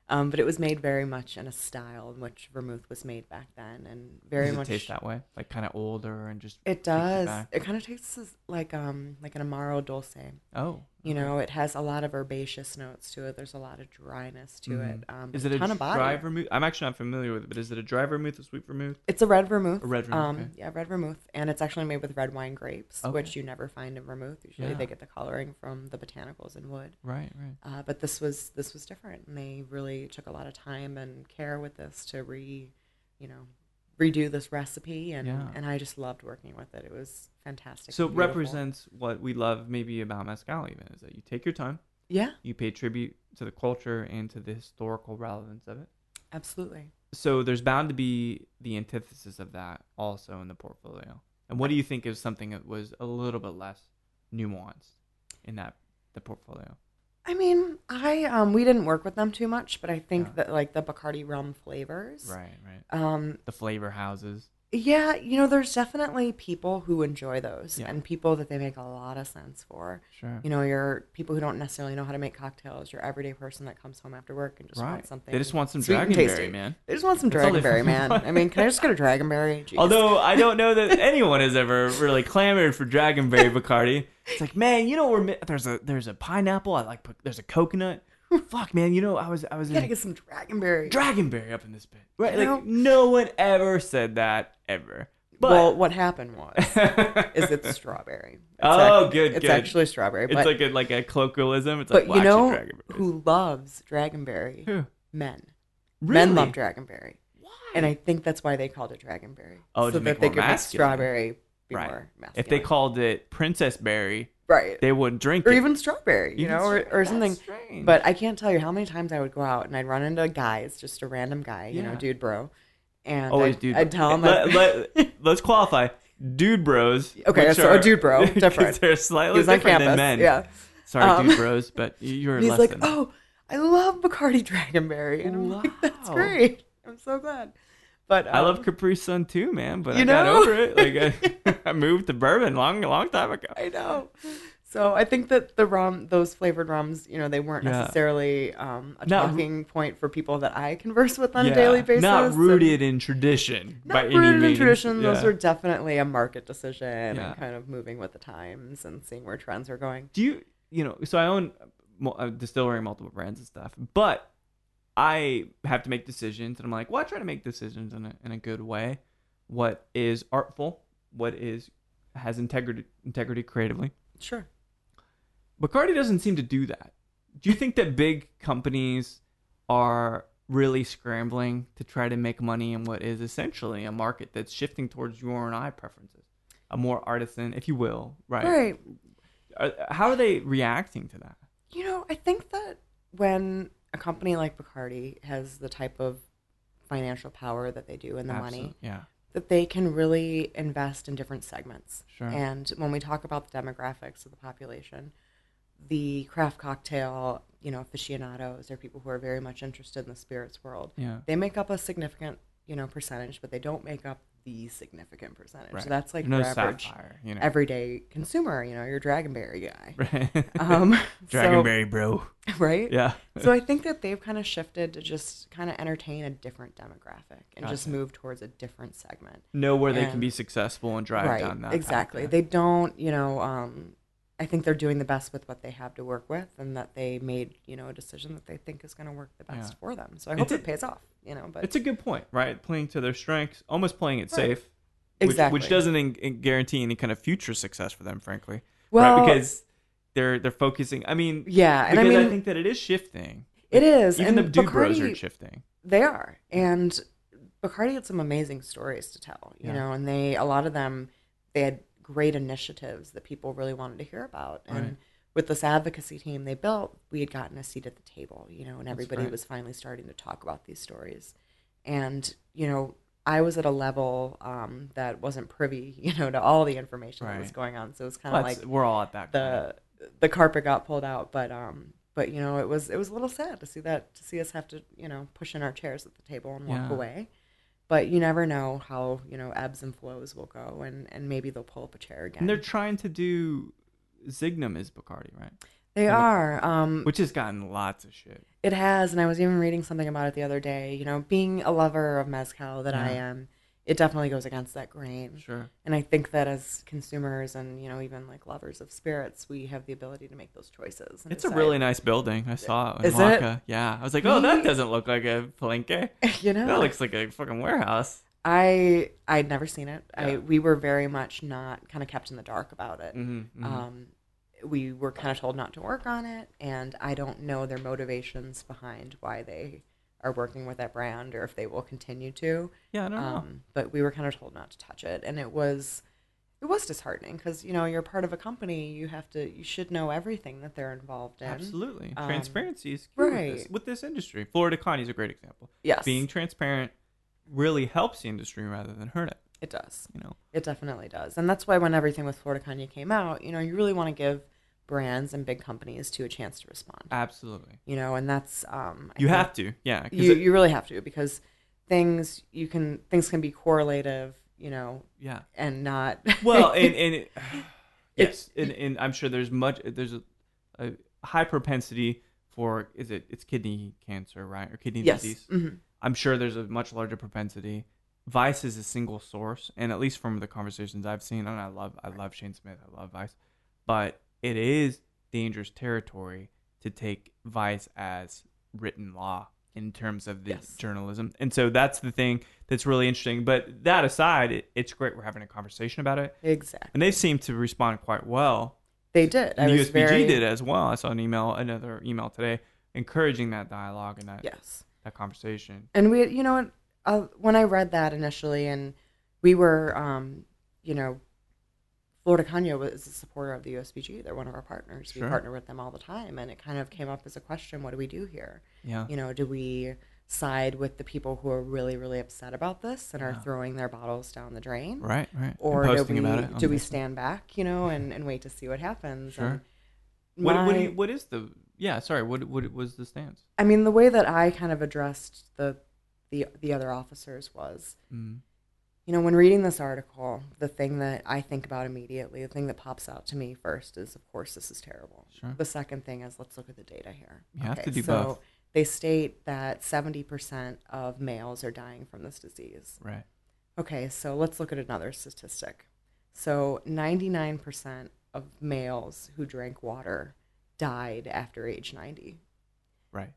Um, but it was made very much in a style in which vermouth was made back then, and very Does it much taste that way? Like kind of older and just. It does. back? It kind of tastes like um like an amaro dulce. Oh. You know, it has a lot of herbaceous notes to it. There's a lot of dryness to it. Um, Is it a ton of body. dry vermouth? I'm actually not familiar with it, but is it a dry vermouth, a sweet vermouth? It's a red vermouth. A red vermouth, Um, okay. yeah, red vermouth, and it's actually made with red wine grapes, Okay. which you never find in vermouth. Usually, Yeah. they get the coloring from the botanicals in wood. Right, right. Uh, but this was this was different, and they really took a lot of time and care with this to re, you know, redo this recipe, and Yeah. and I just loved working with it. It was fantastic. So it beautiful. represents what we love maybe about mezcal even is that you take your time, Yeah, you pay tribute to the culture and to the historical relevance of it. absolutely. So there's bound to be the antithesis of that also in the portfolio. And what do you think is something that was a little bit less nuanced in that the portfolio? I mean, I um we didn't work with them too much, but I think Yeah. that like the Bacardi rum flavors, Right, right. um, The flavor houses. Yeah, you know, there's definitely people who enjoy those Yeah. and people that they make a lot of sense for. Sure. You know, your people who don't necessarily know how to make cocktails, your everyday person that comes home after work and just right. wants something. They just want some dragonberry, man. They just want some That's dragonberry, man. want. I mean, can I just get a dragonberry? Jeez. Although I don't know that anyone has ever really clamored for dragonberry Bacardi. It's like, man, you know, we're mi- there's a there's a pineapple. I like. There's a coconut. Fuck, man, you know, I was I was you gotta in get some dragonberry. dragonberry up in this bit. Right? You Like know? no one ever said that ever. But well, what happened was is it's strawberry. It's Oh, ac- good, It's good. actually strawberry, it's like a like a colloquialism. It's like but well, you know who loves dragonberry? Who? Men. Really? Men love dragonberry. Why? And I think that's why they called it dragonberry. Oh, so that they could make strawberry be Right. more masculine. if they called it Princess Berry, right, they wouldn't drink or it. even strawberry, you Even know, or, stra- or that's something. strange. But I can't tell you how many times I would go out and I'd run into guys, just a random guy, you know, Yeah. dude, bro, and always I'd, dude. I'd tell him, let, let, let's qualify. Dude bros. Okay, which so a dude bro, 'cause different. They're slightly was on different campus, than men. yeah. Sorry, Um, dude bros, but you're And he's less like, than. "Oh, I love Bacardi Dragonberry," and I'm like, "That's Wow. great. I'm so glad." But I love um, Capri Sun too, man. But I You got over it. Like I, I moved to bourbon long, long time ago. I know. So I think that the rum, those flavored rums, you know, they weren't Yeah. necessarily um, a Not- talking point for people that I converse with on Yeah, a daily basis. Not and rooted in tradition. by Not rooted in means. tradition. Those are definitely a market decision Yeah. and kind of moving with the times and seeing where trends are going. do you you know so i own a distillery multiple brands and stuff but i have to make decisions and i'm like well i try to make decisions in a, in a good way. What is artful what is has integrity integrity creatively. Sure. bacardi doesn't seem to do that. Do you think that big companies are really scrambling to try to make money in what is essentially a market that's shifting towards your and i preferences? A more artisan if you will right, Right. How are they reacting to that? You know, I think that when a company like Bacardi has the type of financial power that they do and the money, Yeah. that they can really invest in different segments. Sure. And when we talk about the demographics of the population, the craft cocktail, you know, aficionados or people who are very much interested in the spirits world, Yeah. they make up a significant, you know, percentage, but they don't make up the significant percentage. Right. So that's like no your average sapphire, you know. everyday consumer, you know, your Dragonberry guy. right. Um, so- Dragonberry, bro. right? Yeah. so I think that they've kind of shifted to just kind of entertain a different demographic and just move towards a different segment. know where they can be successful and drive right. down that. path, exactly. yeah. They don't, you know, um, I think they're doing the best with what they have to work with and that they made, you know, a decision that they think is going to work the best Yeah. for them. So I hope it pays off, you know, but it's a good point, right? Playing to their strengths, almost playing it Right. safe. Which, exactly. Which doesn't in, in guarantee any kind of future success for them, frankly. well, right? Because they're they're focusing. I mean, yeah, and I because I, think that it is shifting. it is. Even and the dude bros are shifting. They are, and Bacardi had some amazing stories to tell, you Yeah. know, and they a lot of them they had great initiatives that people really wanted to hear about, and Right. with this advocacy team they built, we had gotten a seat at the table, you know, and everybody right. was finally starting to talk about these stories, and you know. I was at a level um, that wasn't privy, you know, to all the information that was going on. So it was kind of it's- like we're all at that. point. the the carpet got pulled out but um but you know it was it was a little sad to see that to see us have to you know push in our chairs at the table and walk Yeah. away but you never know how you know ebbs and flows will go and and maybe they'll pull up a chair again And they're trying to do Zignum is Bacardi, right? They are. Um, which has gotten lots of shit. It has, and I was even reading something about it the other day. You know, being a lover of mezcal that I am, it definitely goes against that grain. Sure. And I think that as consumers and you know even like lovers of spirits, we have the ability to make those choices. It's a really nice building. I saw it in Is it? Yeah. I was like, oh, that doesn't look like a palenque. you know. That looks like a fucking warehouse. I I'd never seen it. Yeah. I we were very much not kind of kept in the dark about it. Mm-hmm, Um, we were kind of told not to work on it, and I don't know their motivations behind why they are working with that brand or if they will continue to. yeah, I don't know. Um, but we were kind of told not to touch it, and it was it was disheartening because you know you're part of a company. You have to you should know everything that they're involved in. Absolutely. um, Transparency is key with this, with this industry. Flor de Caña is a great example. Yes, Being transparent really helps the industry rather than hurt it. it does. You know. It definitely does. And that's why when everything with Flor de Caña came out, you know, you really want to give brands and big companies to a chance to respond. Absolutely. You know, and that's um You have to. yeah. you it- you really have to because things you can things can be correlative, you know, yeah. and not Well, and, and it, yes, and, and I'm sure there's much there's a, a high propensity for is it it's kidney cancer right or kidney yes. disease. Mhm. I'm sure there's a much larger propensity. Vice is a single source, and at least from the conversations I've seen, and I love I love Shane Smith, I love Vice, but it is dangerous territory to take Vice as written law in terms of the Yes. journalism, and so that's the thing that's really interesting. But that aside, it, it's great we're having a conversation about it, Exactly. and they seem to respond quite well. They did. I And USBG very did as well. I saw an email, another email today, encouraging that dialogue and that Yes. that conversation. And we, you know, uh, when I read that initially, and we were, um, you know, Flor de Caña was a supporter of the USBG. They're one of our partners. Sure. We partner with them all the time, and it kind of came up as a question: What do we do here? Yeah. You know, do we side with the people who are really, really upset about this and are Yeah. throwing their bottles down the drain, Right, right. Or do we do we stand back, you know, and, and wait to see what happens? Sure. And What, what, you, what is the yeah? Sorry, what what was the stance? I mean, the way that I kind of addressed the the the other officers was, Mm. You know, when reading this article, the thing that I think about immediately, the thing that pops out to me first is, of course, this is terrible. Sure. The second thing is, let's look at the data here. You have to do so both. They state that 70% of males are dying from this disease. Right. Okay, so let's look at another statistic. So 99% of males who drank water died after age 90. Right.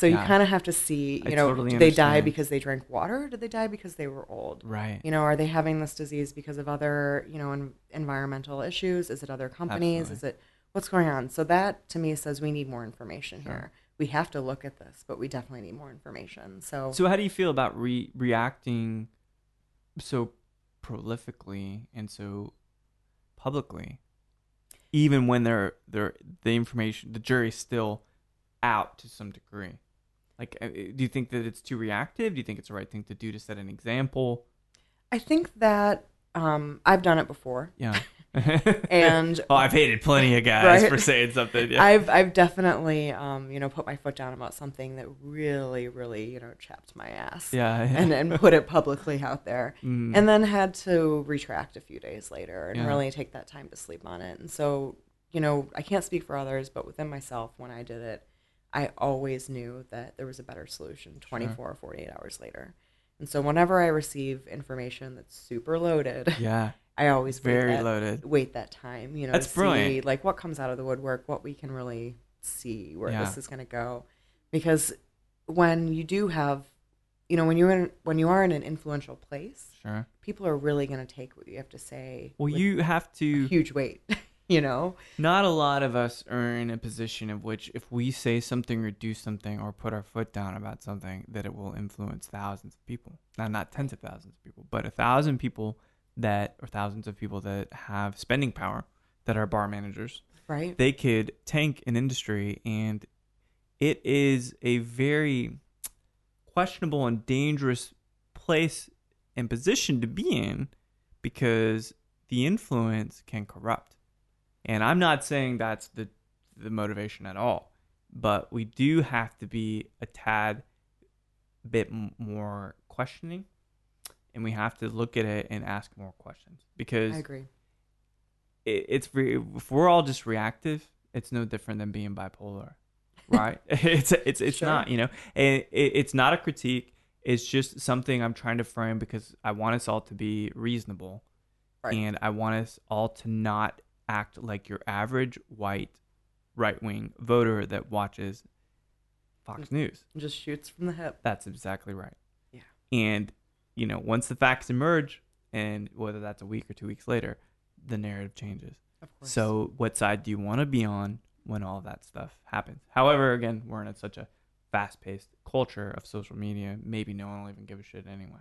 So you kind of have to see, I you know, totally did they die because they drank water? Or did they die because they were old? Right. You know, are they having this disease because of other, you know, en- environmental issues? Is it other companies? Absolutely. Is it what's going on? So that to me says we need more information Sure. here. We have to look at this, but we definitely need more information. So, So how do you feel about re- reacting so prolifically and so publicly, even when they're they're the information the jury's still out to some degree? Like, uh, do you think that it's too reactive? Do you think it's the right thing to do to set an example? I think that um, I've done it before, Yeah. and oh, I've hated plenty of guys Right. for saying something. Yeah. I've I've definitely um, you know put my foot down about something that really really you know chapped my ass. yeah. And, and put it publicly out there. Mm. and then had to retract a few days later and Yeah. really take that time to sleep on it. And so, you know, I can't speak for others, but within myself, when I did it, I always knew that there was a better solution 24 or 48 hours later. And so, whenever I receive information that's super loaded, yeah. I always wait Very that, loaded. wait that time, you know, That's to see brilliant. like what comes out of the woodwork, what we can really see where Yeah. this is going to go. Because when you do have, you know, when you're in, when you are in an influential place, Sure. people are really going to take what you have to say. Well, you have to. huge weight, you know. Not a lot of us are in a position of which, if we say something or do something or put our foot down about something, that it will influence thousands of people. Now, not tens of thousands of people, but a thousand people that, or thousands of people that have spending power, that are bar managers. Right. They could tank an industry, and it is a very questionable and dangerous place and position to be in because the influence can corrupt. And I'm not saying that's the the motivation at all, but we do have to be a tad bit more questioning and we have to look at it and ask more questions because I agree. it, it's very if we're all just reactive it's no different than being bipolar, right? it's it's it's Sure. not, you know. And it, it's not a critique. It's just something I'm trying to frame because I want us all to be reasonable, Right. and I want us all to not act like your average white right wing voter that watches Fox News. just shoots from the hip. That's exactly right. Yeah. And, you know, once the facts emerge, and whether that's a week or two weeks later, the narrative changes. Of course. So, what side do you want to be on when all that stuff happens? However, again, we're in such a fast paced culture of social media, maybe no one will even give a shit anyway.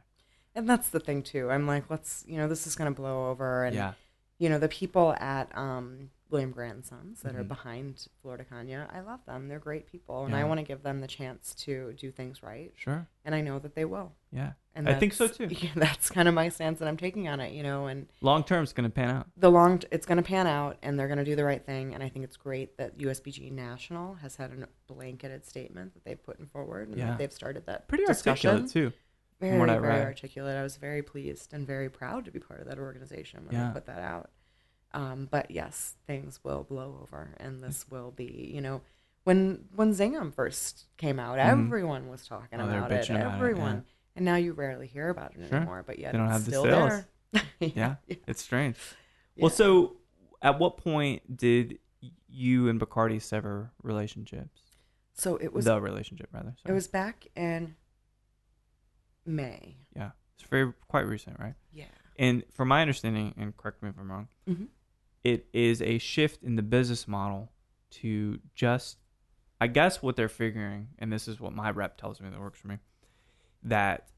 and that's the thing too. I'm like, let's, you know, this is gonna blow over, and yeah. You know, the people at um, William Grant and Sons that are Mhm. behind Flor de Caña, I love them. They're great people, and I want to give them the chance to do things right, Sure. and I know that they will. Yeah. And I think so, too. Yeah, that's kind of my stance that I'm taking on it, you know, and Long term, it's going to pan out. the long it's going to pan out and they're going to do the right thing and i think it's great that usbg national has had a blanketed statement that they've put in forward and Yeah. that they've started that Pretty discussion articulate, too. Very I very read. articulate i was very pleased and very proud to be part of that organization when Yeah. they put that out um, but yes things will blow over and this will be you know when when Zignum first came out, Mhm. everyone was talking Oh, about it. about it, Everyone, yeah. and now you rarely hear about it Sure. anymore. But yet They don't it's have the sales. there. Yeah. yeah. It's strange. Well, so at what point did you and Bacardi sever relationships? so it was the relationship, rather. It was back in May. Yeah. It's very quite recent, right? Yeah. And from my understanding, and correct me if I'm wrong, Mhm. it is a shift in the business model to just, I guess, what they're figuring, and this is what my rep tells me that works for me, that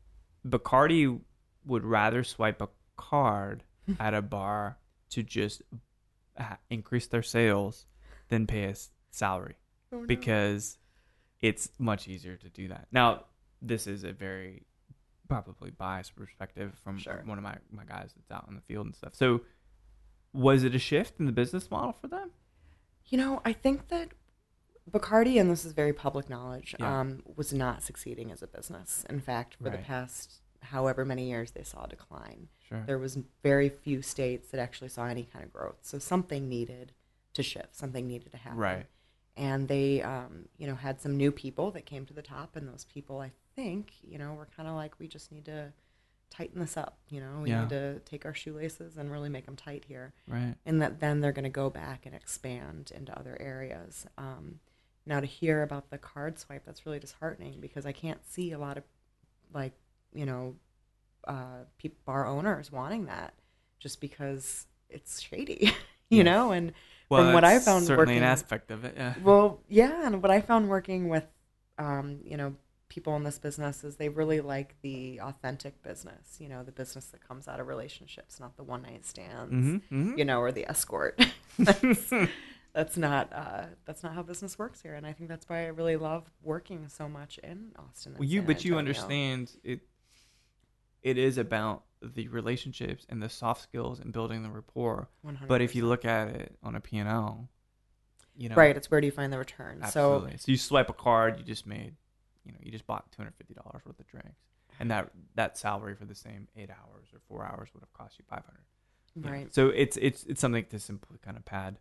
Bacardi would rather swipe a card at a bar to just uh, increase their sales than pay a salary because it's much easier to do that. Now, this is a very probably biased perspective from Sure. one of my, my guys that's out in the field and stuff. So, was it a shift in the business model for them? You know, I think that Bacardi, and this is very public knowledge, Yeah. um, was not succeeding as a business. In fact, for the past however many years, they saw a decline. Sure. There was very few states that actually saw any kind of growth. So something needed to shift. Something needed to happen. Right. And they, um, you know, had some new people that came to the top, and those people, I think, you know, we're kind of like, we just need to tighten this up. You know, we Yeah. need to take our shoelaces and really make them tight here Right. and that then they're going to go back and expand into other areas. Um, now to hear about the card swipe, that's really disheartening because I can't see a lot of like you know uh, peop bar owners wanting that just because it's shady, you Yes. know. And Well, from what I found certainly an working- aspect of it. Yeah. well, yeah, and what I found working with um, you know people in this business is they really like the authentic business, you know, the business that comes out of relationships, not the one night stands Mm-hmm. you know, or the escort. that's, that's not uh, that's not how business works here, and I think that's why I really love working so much in Austin. Well, you San but you understand it. It is about the relationships and the soft skills and building the rapport. But if you look at it on a P&L, you know, right, it's where do you find the return? Absolutely. So, you swipe a card, you just made, you know, you just bought two hundred fifty dollars worth of drinks, and that that salary for the same eight hours or four hours would have cost you five hundred. Right, So it's it's it's something to simply kind of pad.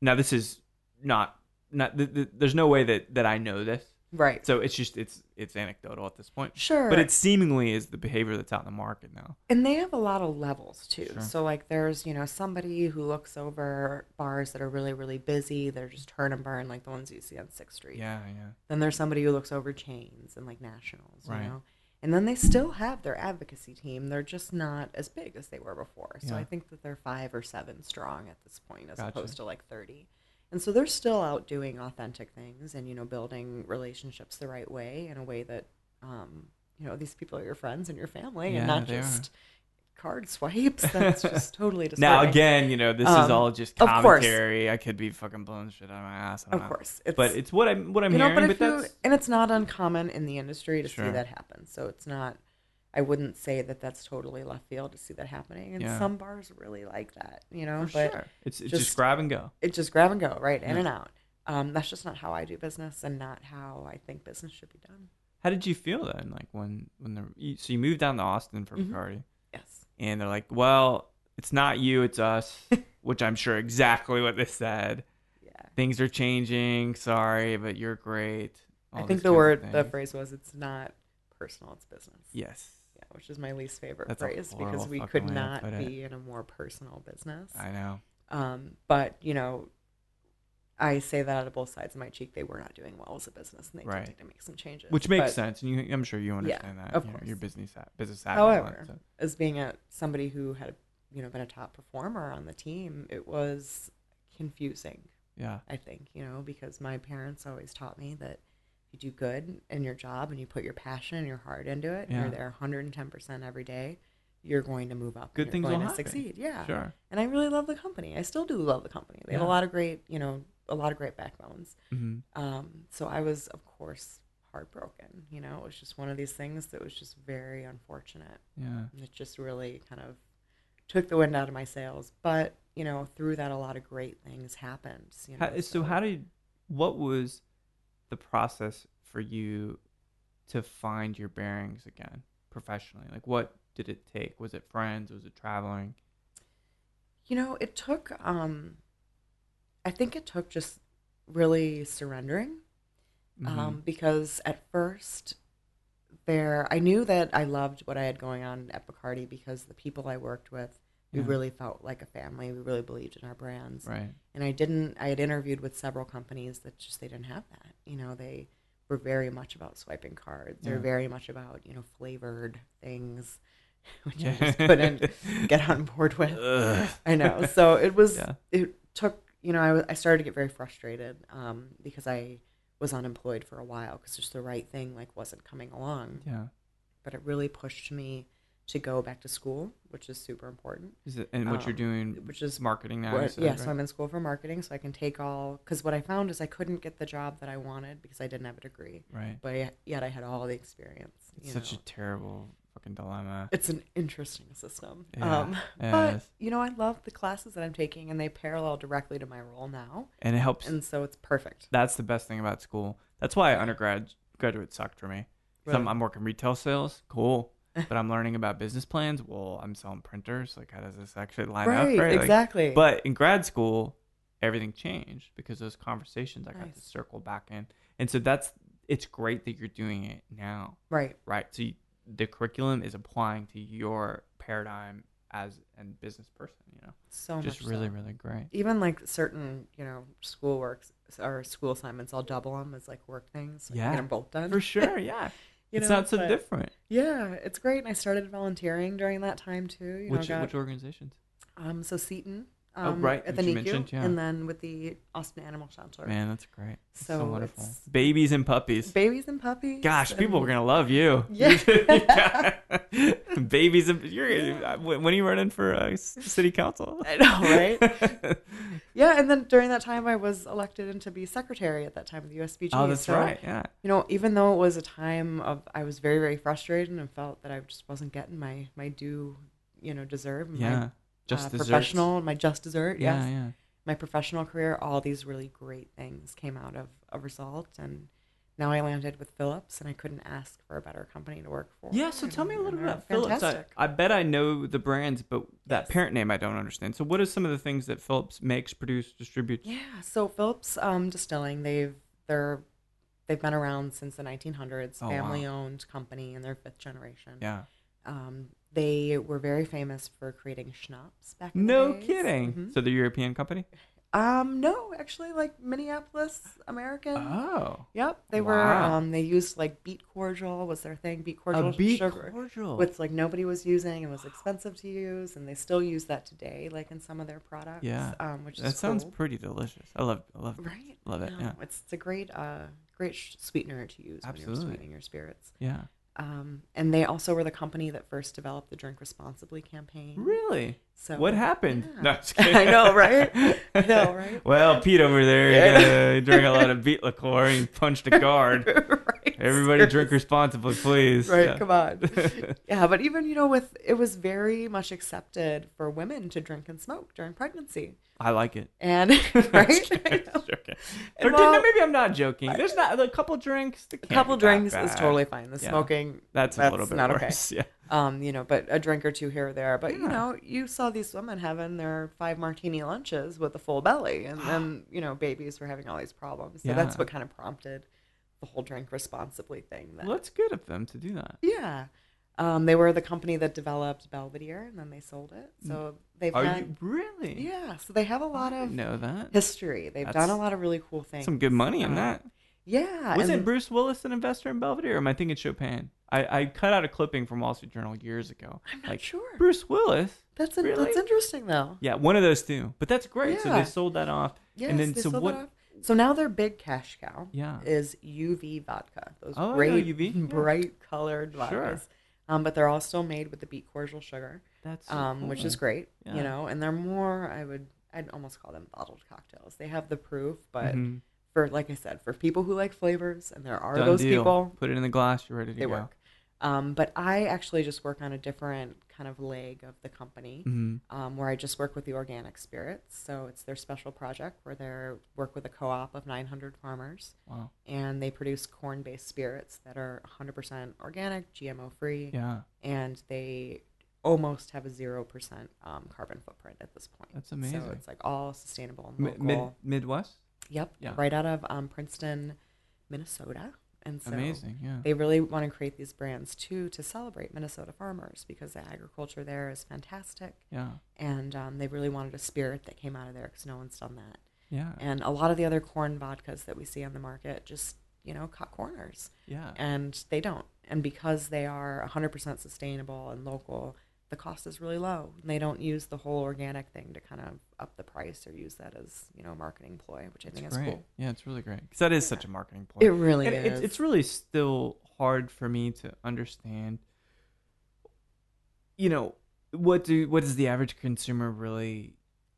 Now this is not not th- th- there's no way that that I know this. Right, So it's just it's it's anecdotal at this point. sure. But it seemingly is the behavior that's out in the market now. and they have a lot of levels too. Sure. So like, there's you know somebody who looks over bars that are really really busy. They're just turn and burn like the ones you see on Sixth Street. Yeah, yeah. Then there's somebody who looks over chains and like nationals, Right. you know. And then they still have their advocacy team. They're just not as big as they were before. So Yeah. I think that they're five or seven strong at this point, as Gotcha. opposed to like thirty. And so they're still out doing authentic things and you know building relationships the right way in a way that um, you know these people are your friends and your family Yeah, and not they are. just card swipes. That's just totally Now again, you know, this is Um, all just of course. commentary. I could be fucking blowing shit out of my ass. Of know. course, it's, But it's what I'm what I'm you know, hearing. but but you, and it's not uncommon in the industry to Sure. see that happen. So it's not. I wouldn't say that that's totally left field to see that happening. And Yeah. some bars really like that, you know. for but sure. It's, it's just- just grab and go. it just grab and go, right, in Yeah. and out. Um, that's just not how I do business, and not how I think business should be done. How did you feel then? Like when when the so you moved down to Austin for Mhm. Bacardi, Yes. and they're like, "Well, it's not you, it's us," which I'm sure exactly what they said. Yeah. things are changing. Sorry, but you're great. I think the word, the phrase was, "It's not personal, it's business." Yes, which is my least favorite That's phrase because we could not be in a more personal business. I know. Um, but you know, I say that out of both sides of my cheek. They were not doing well as a business, and they Right. need to make some changes. Which makes But sense, and you, I'm sure you understand that. of you know, course. your business business savvy. and all that However, stuff. as being a somebody who had you know been a top performer on the team, it was confusing. yeah, I think you know because my parents always taught me that you do good in your job and you put your passion and your heart into it, and Yeah. you're there 110 percent every day, you're going to move up. Good and things you're will going to happen. succeed. Yeah, sure. and I really love the company. I still do love the company. They have a lot of great, you know, a lot of great backbones. hmm Um, so I was, of course, heartbroken. You know, it was just one of these things that was just very unfortunate. Yeah. And it just really kind of took the wind out of my sails. But you know, through that, a lot of great things happened. You know, How, so how did what was the process for you to find your bearings again professionally? Like what did it take? Was it friends? Was it traveling? You know, it took. Um, I think it took just really surrendering. Mhm. um, because at first there I knew that I loved what I had going on at Bacardi because the people I worked with we Yeah. really felt like a family we really believed in our brands right. and I didn't I had interviewed with several companies that just they didn't have that you know they were very much about swiping cards they're very much about you know flavored things which I just couldn't get on board with Ugh. I know. So it was. Yeah. It took. You know, I, I started to get very frustrated um, because I was unemployed for a while because just the right thing like wasn't coming along. Yeah. But it really pushed me to go back to school, which is super important. Is it and what you're Um, doing which is marketing now? What- said, yeah, right? so I'm in school for marketing, so I can take all. Because what I found is I couldn't get the job that I wanted because I didn't have a degree, right. but I, yet I had all the experience. It's such know. a terrible fucking dilemma. It's an interesting system. Yeah, um, but you know, I love the classes that I'm taking, and they parallel directly to my role now, and it helps. and so it's perfect. That's the best thing about school. That's why undergrad graduate sucked for me. 'Cause I'm, I'm working retail sales, cool. But I'm learning about business plans. Well, I'm selling printers. Like, how does this actually line right, up? Right, Like, exactly. but in grad school, everything changed because those conversations I got to circle back in, and so that's it's great that you're doing it now, right, right? So you, the curriculum is applying to your paradigm as a business person. You know, so just really, so. really great. even like certain you know school works or school assignments, I'll double them as like work things. So Yeah. get them both done For sure, yeah. You it's know, not so different. Yeah, it's great. And I started volunteering during that time too. You Which know, got, which organizations? um, so Seton. Oh, Um, right, At the NICU, mentioned, yeah. and then with the Austin Animal Shelter. Man, that's great. That's so, So wonderful. Babies and puppies. Babies and puppies. Gosh, people are gonna love you. Yeah. Babies and you're when when are you running for uh, city council? I know, right? Yeah, and then during that time, I was elected in to be secretary at that time of the USBG. oh, that's so, right. Yeah. You know, even though it was a time of, I was very, very frustrated and felt that I just wasn't getting my my due, you know, deserve. My, Yeah. Just uh, professional, my just dessert. Yeah, yes. yeah. My professional career, all these really great things came out of a result, and now I landed with Phillips, and I couldn't ask for a better company to work for. Yeah, so tell me a little bit about Phillips. I, I bet I know the brands, but that Yes. parent name I don't understand. So, what are some of the things that Phillips makes, produces, distributes? Yeah, so Phillips um, Distilling, they've they're they've been around since the 1900s, Oh, wow. family owned company in their fifth generation. Yeah. Um, they were very famous for creating schnapps back in No the days. kidding. Mhm. So, the European company? Um, no, actually, like Minneapolis American. Oh. Yep, they were. Wow. Um, they used like beet cordial was their thing. Beet cordial A beet sugar, cordial. which like nobody was using and was expensive to use, and they still use that today, like in some of their products. Yeah. um, which is that sounds cool. pretty delicious. I love, I love. right. Love it, No, yeah. it's, it's a great, uh, great sh- sweetener to use when Absolutely. you're sweetening your spirits. Yeah. Um, and they also were the company that first developed the Drink Responsibly campaign. Really? So what happened? yeah. No. I know, right? I know, right? well, Pete over there Yeah. uh, drank a lot of beet liqueur and punched a guard. right. Everybody drink responsibly, please. Right, Yeah. come on. yeah, but even you know, with it was very much accepted for women to drink and smoke during pregnancy, I like it. and right. Joking. Maybe I'm not joking. There's not a couple drinks. a couple drinks is totally fine. The Yeah. smoking, That's, a little bit not okay. Yeah. um, you know, but a drink or two here or there. But you know, you saw these women having their five martini lunches with a full belly, and then you know, babies were having all these problems. So that's what kind of prompted the whole drink responsibly thing. That Well, that's good of them to do that. yeah, um, they were the company that developed Belvedere, and then they sold it. So they've Are had you really? yeah, so they have a lot of know that. history. They've done a lot of really cool things. Some good money in that. Yeah, Wasn't Bruce Willis an investor in Belvedere? Or am I thinking Chopin? I, I cut out a clipping from Wall Street Journal years ago. I'm not like sure. Bruce Willis. That's Really? that's interesting though. Yeah, one of those two. But that's great. So they sold that off. Yes, and then so sold what? So now their big cash cow Yeah. is UV vodka. Those Oh, great, UV, yeah. bright colored vodkas. Sure. Um, but they're all still made with the beet cordial sugar, That's so um, which is great. Yeah. You know, and they're more. I would. I'd almost call them bottled cocktails. They have the proof, but Mhm. for like I said, for people who like flavors, and there are Done those deal. people, Put it in the glass. You're ready to they go. work. Um, but I actually just work on a different kind of leg of the company, hmm um, where I just work with the organic spirits. So it's their special project where they work with a co-op of 900 farmers, Wow. and they produce corn-based spirits that are 100% organic, GMO-free, Yeah. and they almost have a zero percent um, carbon footprint at this point. That's amazing. So it's like all sustainable and local. mid Midwest. Yep, Yeah. right out of um, Princeton, Minnesota, and so Amazing. Yeah. they really want to create these brands too to celebrate Minnesota farmers because the agriculture there is fantastic, yeah. and um, they really wanted a spirit that came out of there because no one's done that. Yeah. And a lot of the other corn vodkas that we see on the market just you know cut corners, yeah. and they don't. And because they are 100% sustainable and local, the cost is really low. And they don't use the whole organic thing to kind of up the price or use that as you know a marketing ploy, which I think It's is cool. Yeah, it's really great because that is such a marketing point. It really And is. It's, it's really still hard for me to understand. You know, what do what is the average consumer really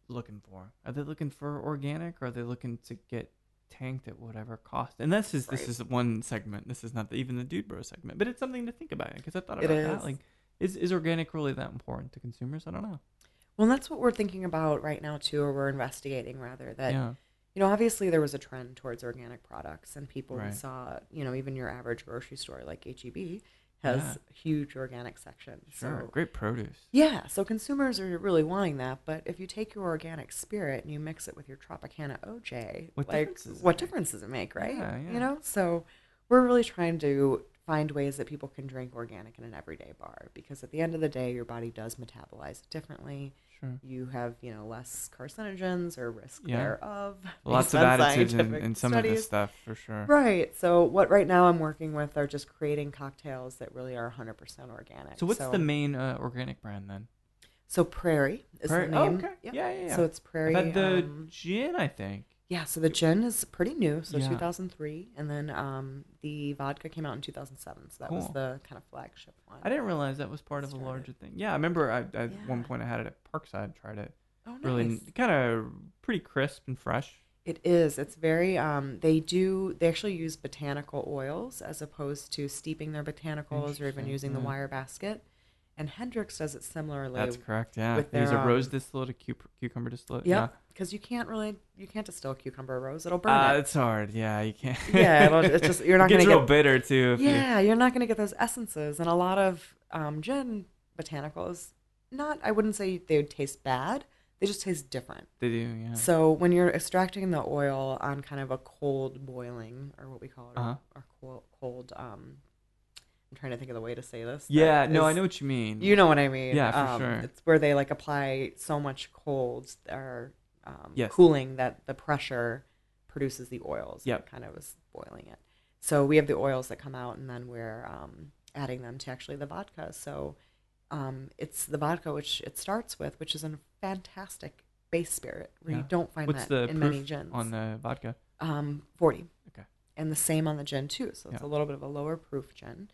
looking for? Are they looking for organic? Or are they looking to get tanked at whatever cost? And this is this is one segment. This is not the, even the dude bro segment, but it's something to think about because I thought It about that. is. Like, is is organic really that important to consumers? I don't know. Well, that's what we're thinking about right now too, or we're investigating rather. That yeah. you know, obviously there was a trend towards organic products, and people Right. saw, you know, even your average grocery store like HEB has Yeah. huge organic section. Sure. So, Great produce. yeah, so consumers are really wanting that. But if you take your organic spirit and you mix it with your Tropicana OJ, What like difference does it what make? difference does it make, right? Yeah, yeah. You know, so we're really trying to find ways that people can drink organic in an everyday bar because at the end of the day, your body does metabolize it differently Sure. you have you know less carcinogens or risk Yeah. thereof. Lots of additives in, in some of this stuff for sure. Right. So what right now I'm working with are just creating cocktails that really are 100% organic. So what's the main uh, organic brand then? So Prairie is Prairie- the oh, name. okay. Yep. Yeah, yeah, yeah. So it's Prairie. I've had the um, gin, I think. Yeah. So the gin is pretty new. So Yeah. 2003, and then um, the vodka came out in 2007. So that was Cool. the kind of flagship one. I didn't realize that was part of a Started. larger thing. Yeah, I remember I, at one Yeah. point I had it at Parkside, tried it. Oh, nice. Really kind of pretty crisp and fresh. It is. It's very. Um, they do. They actually use botanical oils as opposed to steeping their botanicals or even Interesting, using the yeah. wire basket. And Hendrick's does it similarly. That's correct. Yeah, there's a rose um, distillate, a cu- cucumber distillate. Yep. Because you can't really you can't distill cucumber rose. It'll burn uh, it. it's hard. Yeah, you can't. Yeah, it'll, it's just you're not it gets gonna real get. bitter too. If you- Yeah, you're not gonna get those essences. And a lot of um, gin botanicals, not I wouldn't say they would taste bad. They just taste different. they do. Yeah. So when you're extracting the oil on kind of a cold boiling, or what we call it, Uh-huh. or cold, cold, um, I'm trying to think of the way to say this. yeah. No, I know what you mean. You know what I mean? Yeah, for um, sure. It's where they like apply so much cold or um, Yes. cooling that the pressure produces the oils. Yeah, kind of is boiling it. So we have the oils that come out, and then we're um, adding them to actually the vodka. So um, it's the vodka which it starts with, which is a fantastic base spirit where you don't find What's that in many gins. on the vodka? Um, 40. Okay. And the same on the gin too. So it's Yeah. a little bit of a lower proof gin.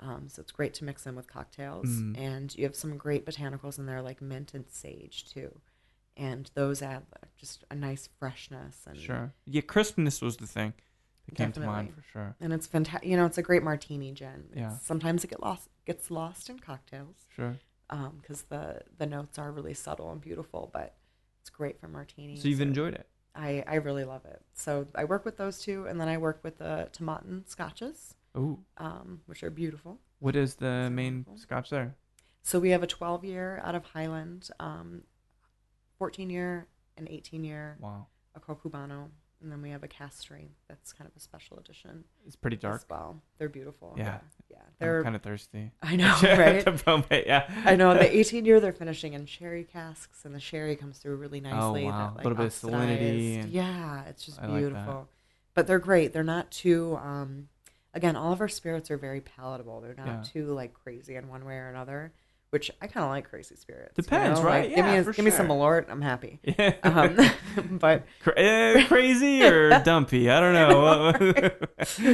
Um, so it's great to mix in with cocktails. Mhm. And you have some great botanicals in there like mint and sage too. And those add uh, just a nice freshness and Sure. Yeah, crispness was the thing that came to mind for sure. and it's fantastic. You know, it's a great martini gin. It's- Yeah. Sometimes it get lost gets lost in cocktails Sure. because the the notes are really subtle and beautiful, but it's great for martinis. So you've and enjoyed it. I I really love it. So I work with those two, and then I work with the Tomatin scotches, Ooh. um, which are beautiful. What is the Sounds main wonderful. scotch there? So we have a 12 year out of Highland, um, 14 year, and 18 year, Wow. a Cù Bòcan, and then we have a cast strength that's kind of a special edition It's pretty dark. well. They're beautiful. Yeah. yeah, yeah. I'm They're kind of thirsty. I know, right? Moment, yeah. I know the 18 year they're finishing in sherry casks, and the sherry comes through really nicely. Oh, wow. like, Little bit of salinity and- Yeah, it's just I like beautiful. But they're great. They're not too. Um, again, all of our spirits are very palatable. They're not Yeah. too like crazy in one way or another. Which I kind of like crazy spirits. you Depends, know? right? Like, give me Yeah, a, give me some sure. Malort. I'm happy. Yeah. Um, but Cra- eh, crazy or dumpy? I don't know.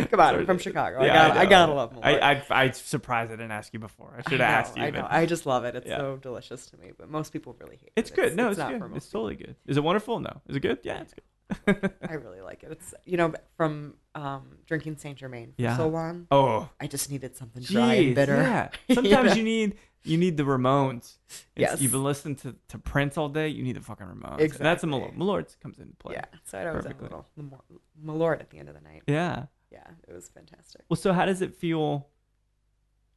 come on, I'm from Chicago. I Yeah, got I, know. gotta love Malort. I, I, I'm surprised I didn't ask you before. I should have asked you. I but know. I just love it. It's Yeah. so delicious to me. But most people really hate it. It's it. good. No, it's, not good. It's totally good. Is it wonderful? No. Is it good? Yeah, it's good. I really like it. It's you know from um, drinking Saint Germain for Yeah. so long. oh, I just needed something dry and jeez. bitter. Yeah. Sometimes you need you need the Ramones. It's, Yes. You've been listening to, to Prince all day. You need the fucking Ramones. And that's a Malort. Malort comes into play. Yeah, so I'd always have a Perfectly. little Malor- Malort at the end of the night. Yeah. Yeah, it was fantastic. Well, so how does it feel?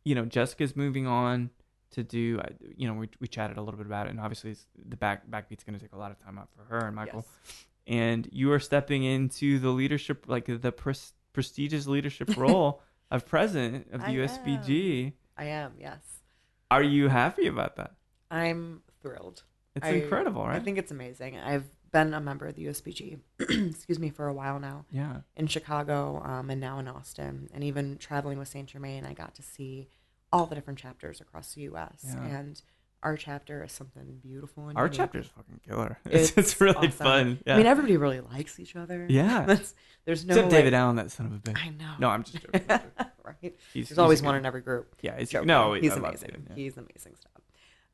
You know, Jessica's moving on to do. I- You know, we we chatted a little bit about it, and obviously it's, the back backbeat's going to take a lot of time out for her and Michael. Yes. And you are stepping into the leadership, like the pres- prestigious leadership role of president of the I USBG. I am. Yes, Are you happy about that? I'm thrilled. It's I- incredible, right? I think it's amazing. I've been a member of the USBG, excuse me, for a while now. yeah. in Chicago um, and now in Austin, and even traveling with Saint Germain, I got to see all the different chapters across the U.S. Yeah. And our chapter is something beautiful and Our chapter chapter's fucking killer. It's, It's really awesome. fun. Yeah. I mean, everybody really likes each other. Yeah. That's, there's no Except David Allen, that son of a bitch. I know. No, I'm just joking. Right. He's, There's he's always one in every group. Yeah, he's Joking. no, he's I amazing. David, yeah. He's amazing stuff.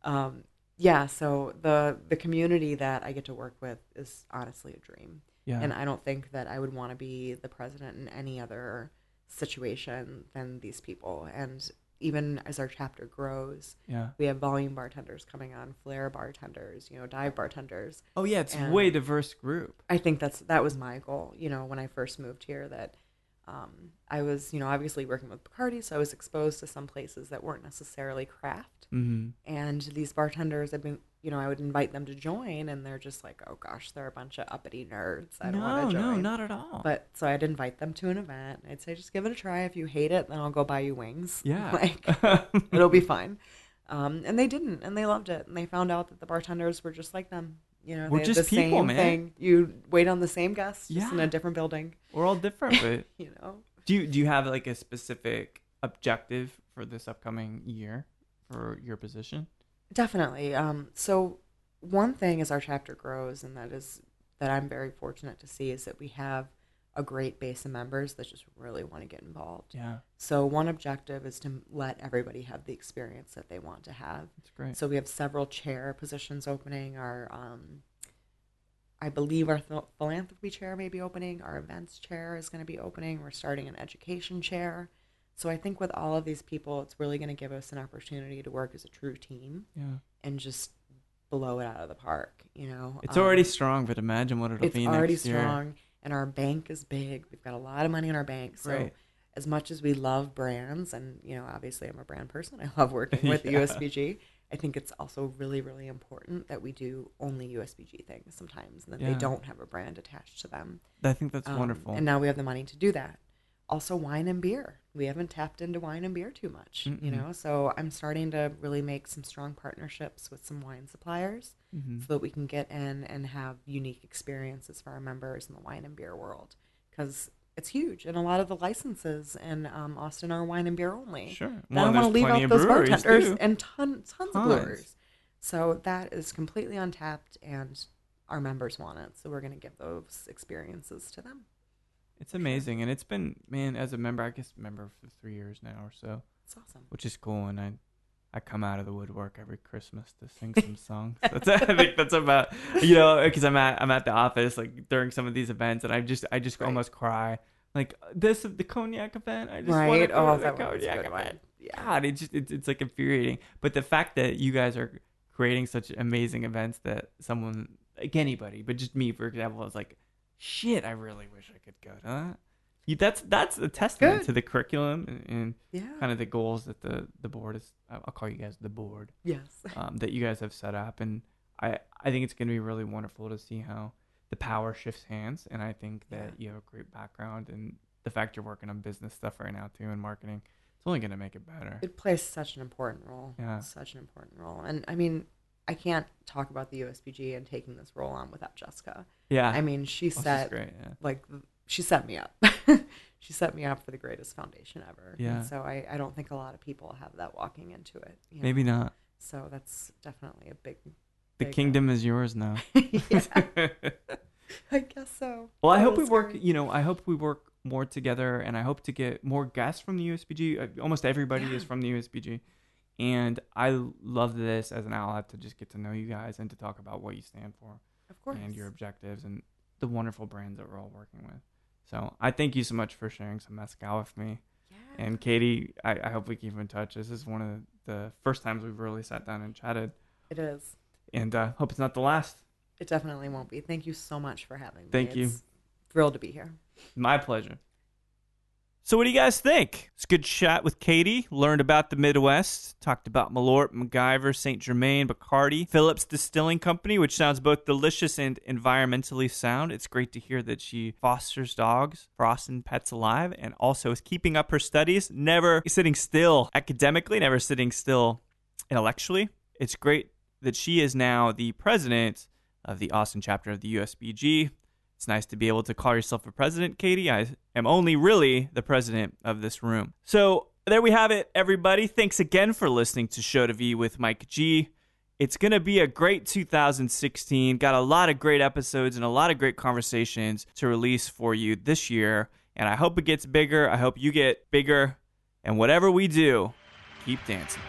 Um, yeah. So the the community that I get to work with is honestly a dream. Yeah. And I don't think that I would want to be the president in any other situation than these people. And even as our chapter grows, yeah. we have volume bartenders coming on, flair bartenders, you know, dive bartenders. Oh yeah, it's And- way diverse group. I think that's that was my goal, you know, when I first moved here that um, I was, you know, obviously working with Bacardi, so I was exposed to some places that weren't necessarily craft. Mm-hmm. And these bartenders, I've been, you know, I would invite them to join, and they're just like, oh gosh, they're a bunch of uppity nerds. I don't No, want to join. no, not at all. But so I'd invite them to an event. I'd say, just give it a try. If you hate it, then I'll go buy you wings. yeah, like it'll be fine. Um, and they didn't, and they loved it. And they found out that the bartenders were just like them. You know, We're just the people, same man. thing. You wait on the same guests, just in a different building. We're all different, but You know, do you do you have like a specific objective for this upcoming year for your position? Definitely. Um, so one thing as our chapter grows, and that is that I'm very fortunate to see, is that we have a great base of members that just really want to get involved. Yeah, So one objective is to let everybody have the experience that they want to have. that's great. So we have several chair positions opening. Our, um, I believe our phil- philanthropy chair may be opening. Our events chair is going to be opening. We're starting an education chair. So I think with all of these people, it's really going to give us an opportunity to work as a true team Yeah, and just blow it out of the park. You know, it's Um, already strong, but imagine what it'll it's be already next year. strong, and our bank is big. We've got a lot of money in our bank. So Right. as much as we love brands, and you know, obviously I'm a brand person. I love working with Yeah. the USBG. I think it's also really, really important that we do only USBG things sometimes, and that Yeah. they don't have a brand attached to them. I think that's Um, wonderful. And now we have the money to do that. Also, wine and beer. We haven't tapped into wine and beer too much, you Mm-mm. know. So I'm starting to really make some strong partnerships with some wine suppliers Mhm. so that we can get in and have unique experiences for our members in the wine and beer world because it's huge and a lot of the licenses in um, austin are wine and beer only Sure. Well, i don't want to leave out of those breweries, bartenders too. and ton, tons, of Tons. brewers so that is completely untapped and our members want it so we're going to give those experiences to them It's amazing, and it's been man as a member. I guess member for three years now or so, it's awesome which is cool. And I, I come out of the woodwork every Christmas to sing some songs. That's I think that's about you know because I'm at I'm at the office like during some of these events, and I just I just Right. almost cry Like this the cognac event. I just want to Right? go Oh, to the cognac event. Yeah. It just it's, it's like infuriating. But the fact that you guys are creating such amazing events that someone like anybody, but just me, for example, is like, shit, I really wish I could go to that. You, that's that's a testament Good. to the curriculum and, and Yeah. kind of the goals that the the board is. I'll call you guys the board Yes. um, that you guys have set up, and I I think it's going to be really wonderful to see how the power shifts hands, and I think that Yeah. you have a great background, and the fact you're working on business stuff right now too and marketing, it's only going to make it better. It plays such an important role. Yeah. Such an important role. And I mean, I can't talk about the USBG and taking this role on without Jessica. Yeah, I mean, she Well, set great. Yeah. like she set me up. she set me up for the greatest foundation ever. Yeah. And so I, I don't think a lot of people have that walking into it. you know? Maybe not. So that's definitely a big. The big, uh, kingdom is yours now. I guess so. Well, I hope we work. You know, I hope we work more together, and I hope to get more guests from the USBG. Uh, Almost everybody is from the USBG, and I love this as an outlet to just get to know you guys and to talk about what you stand for Of course. and your objectives and the wonderful brands that we're all working with. So I thank you so much for sharing some mezcal with me. yeah. And Katie, I, I hope we keep in touch. This is one of the first times we've really sat down and chatted, it is. and uh, hope it's not the last. It definitely won't be. Thank you so much for having me. Thank you. Thrilled to be here. My pleasure. So, what do you guys think? It's a good chat with Katie. Learned about the Midwest. Talked about Malort, MacGyver, St. Germain, Bacardi, Phillips Distilling Company, which sounds both delicious and environmentally sound. It's great to hear that she fosters dogs, for Austin Pets Alive, and also is keeping up her studies, never sitting still academically, never sitting still intellectually. It's great that she is now the president of the Austin chapter of the USBG. It's nice to be able to call yourself a president, Katie. I am only really the president of this room. So there we have it, everybody. Thanks again for listening to Show to V with Mike G. It's going to be a great 2016. Got a lot of great episodes and a lot of great conversations to release for you this year. And I hope it gets bigger. I hope you get bigger. And whatever we do, keep dancing.